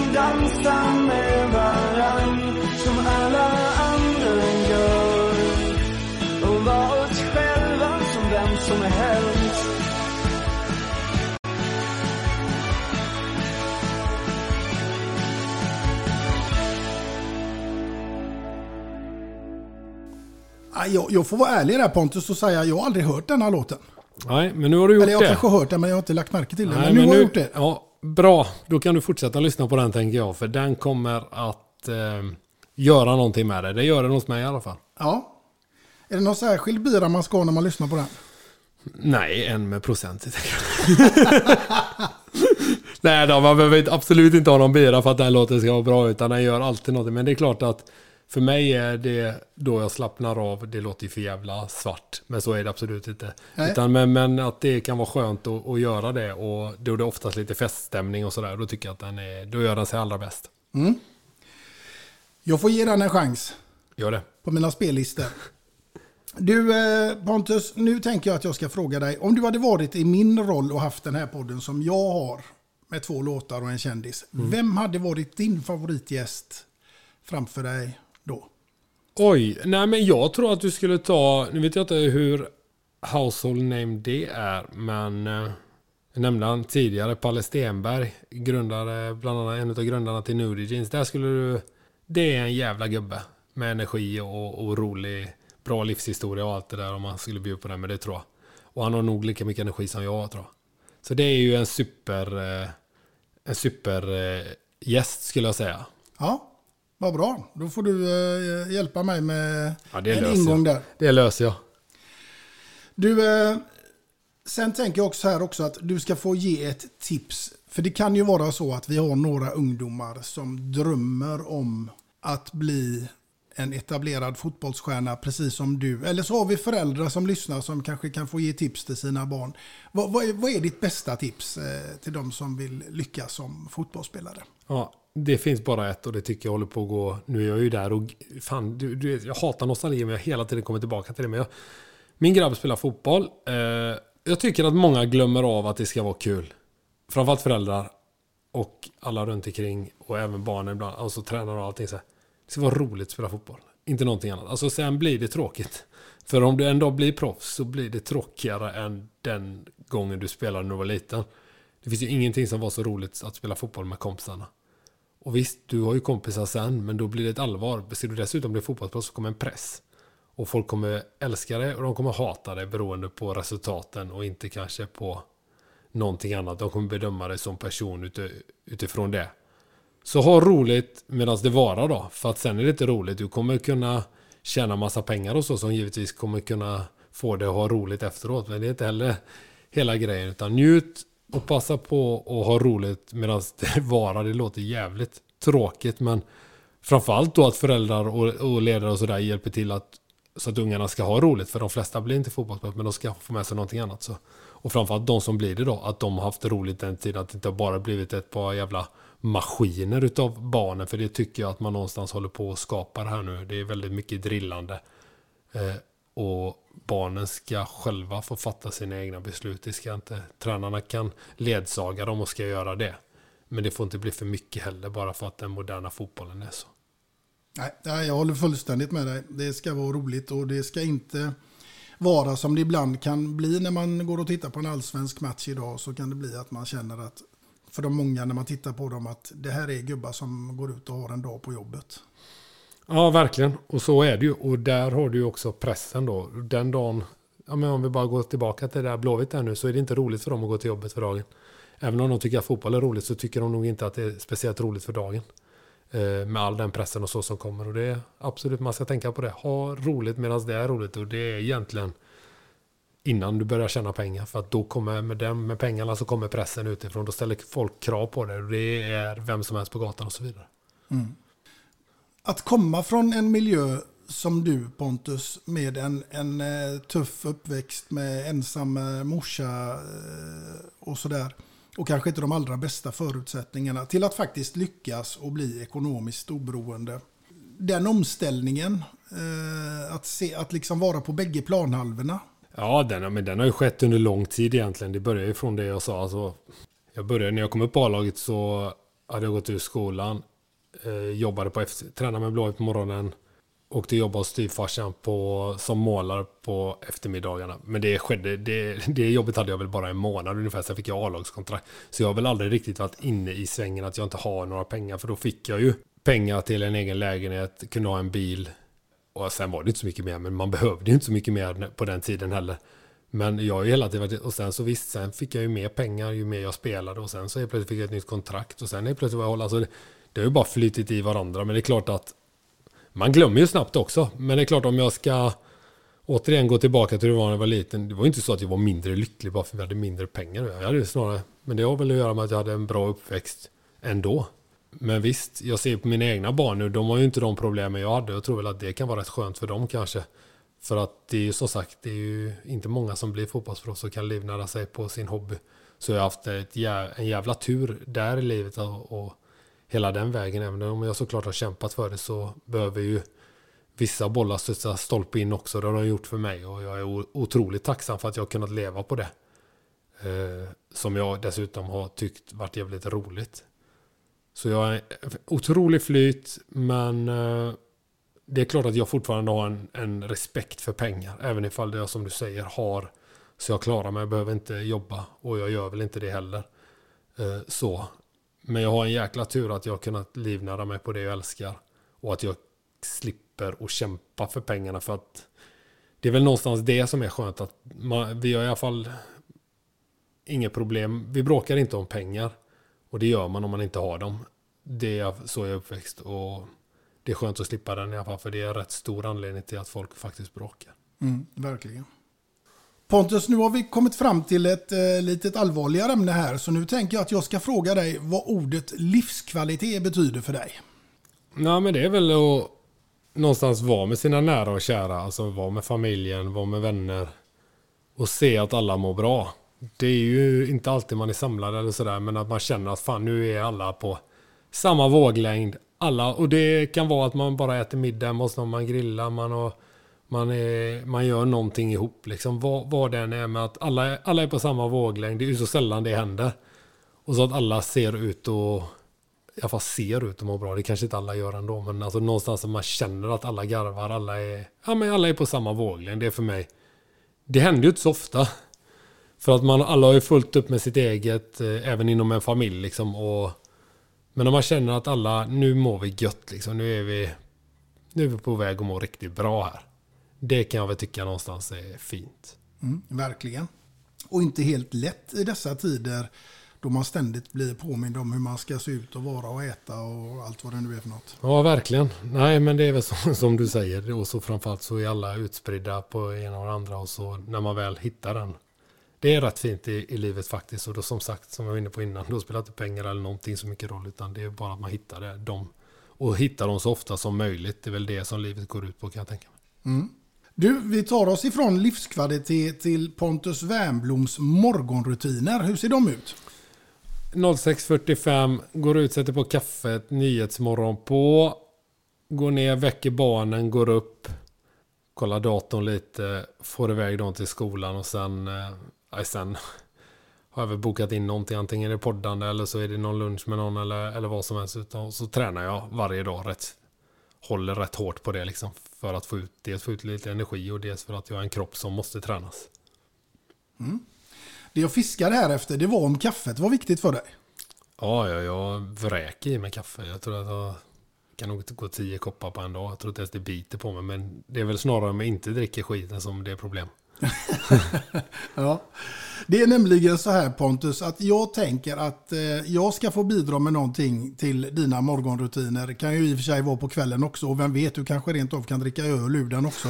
Vi dansa med varann som alla andra gör och vara oss själva som vem som helst Ja, Jag, jag får vara ärlig där Pontus och säga att jag har aldrig hört den här låten. Nej, men nu har du gjort Eller jag det. kanske har hört den men jag har inte lagt märke till den. Nej, Men nu har jag gjort det. Ja, bra, då kan du fortsätta lyssna på den tänker jag. För den kommer att eh, göra någonting med det. Det gör den hos mig i alla fall. Ja. Är det någon särskild bira man ska ha när man lyssnar på den? Nej, en med procent. Nej då, man behöver absolut inte ha någon bira för att den låten ska vara bra. Utan den gör alltid någonting. Men det är klart att för mig är det då jag slappnar av. Det låter ju för jävla svart. Men så är det absolut inte. Nej. Utan, men, men att det kan vara skönt att, att göra det. Och då är det oftast lite feststämning och sådär. Då tycker jag att den är, då gör den sig allra bäst. Mm. Jag får ge den en chans Gör det. på mina spellistor. Du eh, Pontus, nu tänker jag att jag ska fråga dig. Om du hade varit i min roll och haft den här podden som jag har med två låtar och en kändis. Mm. Vem hade varit din favoritgäst framför dig? Oj, nej men jag tror att du skulle ta, nu vet jag inte hur household name det är, men eh, jag nämnde han tidigare, Palle Stenberg, grundare, bland annat en av grundarna till Nudie Jeans. Där skulle du, det är en jävla gubbe med energi och, och rolig, bra livshistoria och allt det där om man skulle bjuda på det, men det tror jag. Och han har nog lika mycket energi som jag har, tror jag. Så det är ju en super, eh, en super eh, gäst skulle jag säga. Ja, vad bra. Då får du eh, hjälpa mig med Ja, en ingång jag. där. Det löser jag. Du, eh, sen tänker jag också här också att du ska få ge ett tips. För det kan ju vara så att vi har några ungdomar som drömmer om att bli en etablerad fotbollsstjärna precis som du. Eller så har vi föräldrar som lyssnar som kanske kan få ge tips till sina barn. Vad, vad, är, vad är ditt bästa tips eh, till de som vill lyckas som fotbollsspelare? Ja, det finns bara ett och det tycker jag håller på att gå. Nu är jag ju där och fan, du, du, jag hatar nostalgi men jag hela tiden kommer tillbaka till det. Men jag, min grabb spelar fotboll. Eh, jag tycker att många glömmer av att det ska vara kul. Framförallt föräldrar och alla runt omkring och även barnen ibland. Alltså tränare och allting så här. Det ska vara roligt att spela fotboll. Inte någonting annat. Alltså sen blir det tråkigt. För om du en dag blir proffs så blir det tråkigare än den gången du spelade när du var liten. Det finns ju ingenting som var så roligt att spela fotboll med kompisarna. Och visst, du har ju kompisar sen, men då blir det ett allvar. Ser du dessutom bli fotbollsproffs så kommer en press. Och folk kommer älska det och de kommer hata det beroende på resultaten och inte kanske på någonting annat. De kommer bedöma dig som person utifrån det. Så ha roligt medan det varar då. För att sen är det inte roligt. Du kommer kunna tjäna massa pengar och så som givetvis kommer kunna få dig att ha roligt efteråt. Men det är inte heller hela grejen. Utan njut och passa på att ha roligt medan det varar. Det låter jävligt tråkigt men framförallt då att föräldrar och, och ledare och sådär hjälper till att så att ungarna ska ha roligt. För de flesta blir inte fotbollsspelare men de ska få med sig någonting annat. Så. Och framförallt de som blir det då. Att de har haft roligt den tiden. Att det inte bara blivit ett par jävla maskiner utav barnen. För det tycker jag att man någonstans håller på att skapa det här nu. Det är väldigt mycket drillande. Eh, och barnen ska själva få fatta sina egna beslut. Det ska inte, tränarna kan ledsaga dem och ska göra det. Men det får inte bli för mycket heller bara för att den moderna fotbollen är så. Nej, jag håller fullständigt med dig. Det ska vara roligt och det ska inte vara som det ibland kan bli när man går och tittar på en allsvensk match idag. Så kan det bli att man känner att, för de många när man tittar på dem, att det här är gubbar som går ut och har en dag på jobbet. Ja, verkligen. Och så är det ju. Och där har du ju också pressen då. Den dagen, ja, men om vi bara går tillbaka till det där Blåvitt där nu, så är det inte roligt för dem att gå till jobbet för dagen. Även om de tycker att fotboll är roligt så tycker de nog inte att det är speciellt roligt för dagen. Eh, med all den pressen och så som kommer. Och det är absolut, man ska tänka på det. Ha roligt medan det är roligt. Och det är egentligen innan du börjar tjäna pengar. För att då kommer med, den, med pengarna så kommer pressen utifrån. Då ställer folk krav på det. Och det är vem som helst på gatan och så vidare. Mm. Att komma från en miljö som du Pontus med en, en eh, tuff uppväxt med ensam eh, morsa eh, och sådär och kanske inte de allra bästa förutsättningarna till att faktiskt lyckas och bli ekonomiskt oberoende. Den omställningen, att, se, att liksom vara på bägge planhalvorna. Ja, den, men den har ju skett under lång tid egentligen. Det började ju från det jag sa. Alltså, jag började, när jag kom upp på A-laget så hade jag gått ur skolan. Eh, jobbade på FC, tränade med Blåvitt på morgonen. Åkte jobba hos styvfarsan som målare på eftermiddagarna. Men det skedde, det, det jobbet hade jag väl bara en månad ungefär. Sen fick jag A-lagskontrakt. Så jag har väl aldrig riktigt varit inne i svängen att jag inte har några pengar. För då fick jag ju pengar till en egen lägenhet, kunde ha en bil. Och sen var det inte så mycket mer, men man behövde ju inte så mycket mer på den tiden heller. Men jag har ju hela tiden varit, och sen så visst, sen fick jag ju mer pengar ju mer jag spelade och sen så helt plötsligt fick jag ett nytt kontrakt och sen helt plötsligt var jag hålla, alltså det, har ju bara flytit i varandra. Men det är klart att man glömmer ju snabbt också. Men det är klart om jag ska återigen gå tillbaka till hur det var när jag var liten. Det var ju inte så att jag var mindre lycklig bara för att vi hade mindre pengar. Jag hade snarare, men det har väl att göra med att jag hade en bra uppväxt ändå. Men visst, jag ser på mina egna barn nu, de har ju inte de problemen jag hade. Jag tror väl att det kan vara rätt skönt för dem kanske. För att det är ju som sagt, det är ju inte många som blir fotbollsproffs och kan livnära sig på sin hobby. Så jag har haft ett, jä- en jävla tur där i livet och, och hela den vägen. Även om jag såklart har kämpat för det så behöver ju vissa bollar studsa stolpe in också. Det har de gjort för mig och jag är otroligt tacksam för att jag har kunnat leva på det. Eh, som jag dessutom har tyckt varit jävligt roligt. Så jag är otrolig flyt men eh, det är klart att jag fortfarande har en, en respekt för pengar. Även ifall det jag som du säger har så jag klarar mig. Jag behöver inte jobba och jag gör väl inte det heller. Eh, så. Men jag har en jäkla tur att jag har kunnat livnära mig på det jag älskar. Och att jag slipper att kämpa för pengarna för att det är väl någonstans det som är skönt att man, vi har i alla fall inget problem. Vi bråkar inte om pengar. Och det gör man om man inte har dem. Det är så jag är uppväxt och det är skönt att slippa den i alla fall för det är en rätt stor anledning till att folk faktiskt bråkar. Mm, verkligen. Pontus, nu har vi kommit fram till ett eh, litet allvarligare ämne här. Så nu tänker jag att jag ska fråga dig vad ordet livskvalitet betyder för dig. Nej men det är väl att någonstans vara med sina nära och kära. Alltså vara med familjen, vara med vänner. Och se att alla mår bra. Det är ju inte alltid man är samlad eller sådär. Men att man känner att fan nu är alla på samma våglängd. Alla, och det kan vara att man bara äter middag hos någon, man grillar, man, har, man, är, man gör någonting ihop. Liksom. Vad, vad det än är med att alla, är- alla är på samma våglängd. Det är ju så sällan det händer. Och så att alla ser ut och i alla fall ser ut att må bra. Det kanske inte alla gör ändå. Men alltså någonstans att man känner att alla garvar. Alla är, ja, men alla är på samma våglängd. Det är för mig. Det händer ju inte så ofta. För att man, alla har ju fullt upp med sitt eget. Eh, även inom en familj liksom. Och, men om man känner att alla, nu mår vi gött liksom. Nu är vi, nu är vi på väg att må riktigt bra här. Det kan jag väl tycka någonstans är fint. Mm, verkligen. Och inte helt lätt i dessa tider då man ständigt blir påmind om hur man ska se ut och vara och äta och allt vad det nu är för något. Ja, verkligen. Nej, men det är väl så, som du säger. Och så framförallt så är alla utspridda på ena och andra. Och så när man väl hittar den. Det är rätt fint i, i livet faktiskt. Och då som sagt, som jag var inne på innan. Då spelar inte pengar eller någonting så mycket roll. Utan det är bara att man hittar det. Dem. Och hittar dem så ofta som möjligt. Det är väl det som livet går ut på kan jag tänka mig. Mm. Du, vi tar oss ifrån livskvalitet till Pontus Wernbloms morgonrutiner. Hur ser de ut? 06.45, går ut, sätter på kaffet, nyhetsmorgon på. Går ner, väcker barnen, går upp. Kollar datorn lite, får iväg dem till skolan och sen, eh, sen har jag väl bokat in någonting. Antingen är det poddande eller så är det någon lunch med någon eller, eller vad som helst. Utan, så tränar jag varje dag rätt. Håller rätt hårt på det liksom. För att få ut, dels få ut lite energi och dels för att jag har en kropp som måste tränas. Mm. Det jag fiskade här efter det var om kaffet var viktigt för dig. Ja, ja, jag vräker i mig kaffe. Jag tror att jag kan nog gå tio koppar på en dag. Jag tror inte ens det biter på mig. Men det är väl snarare om jag inte dricker skiten som det är problem. Ja. Det är nämligen så här Pontus att jag tänker att eh, jag ska få bidra med någonting till dina morgonrutiner. Kan ju i och för sig vara på kvällen också och vem vet du kanske rent av kan dricka öl ur den också.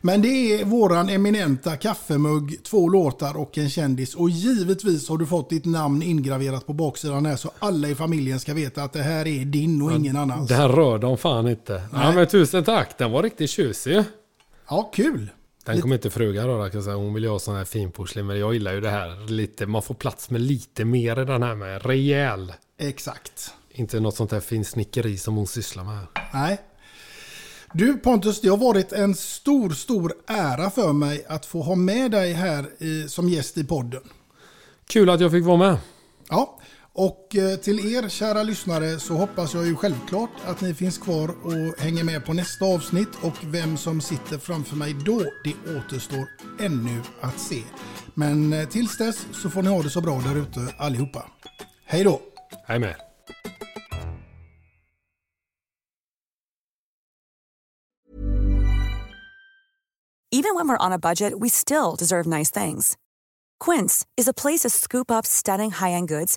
Men det är våran eminenta kaffemugg, två låtar och en kändis. Och givetvis har du fått ditt namn ingraverat på baksidan här så alla i familjen ska veta att det här är din och ingen annans. Det här rör de fan inte. Ja, men tusen tack, den var riktigt tjusig. Ja, kul. Den kommer inte frugan röra kan säga. Hon vill ju ha sån här finporslin. Men jag gillar ju det här lite. Man får plats med lite mer i den här med. Rejäl. Exakt. Inte något sånt här finsnickeri som hon sysslar med. Nej. Du Pontus, det har varit en stor, stor ära för mig att få ha med dig här i, som gäst i podden. Kul att jag fick vara med. Ja, och eh, till er kära lyssnare så hoppas jag ju självklart att ni finns kvar och hänger med på nästa avsnitt och vem som sitter framför mig då, det återstår ännu att se. Men eh, tills dess så får ni ha det så bra där ute allihopa. Hej då! Hej med. Even when we're on a budget, we still deserve nice things. Quince is a place to scoop up stunning high-end goods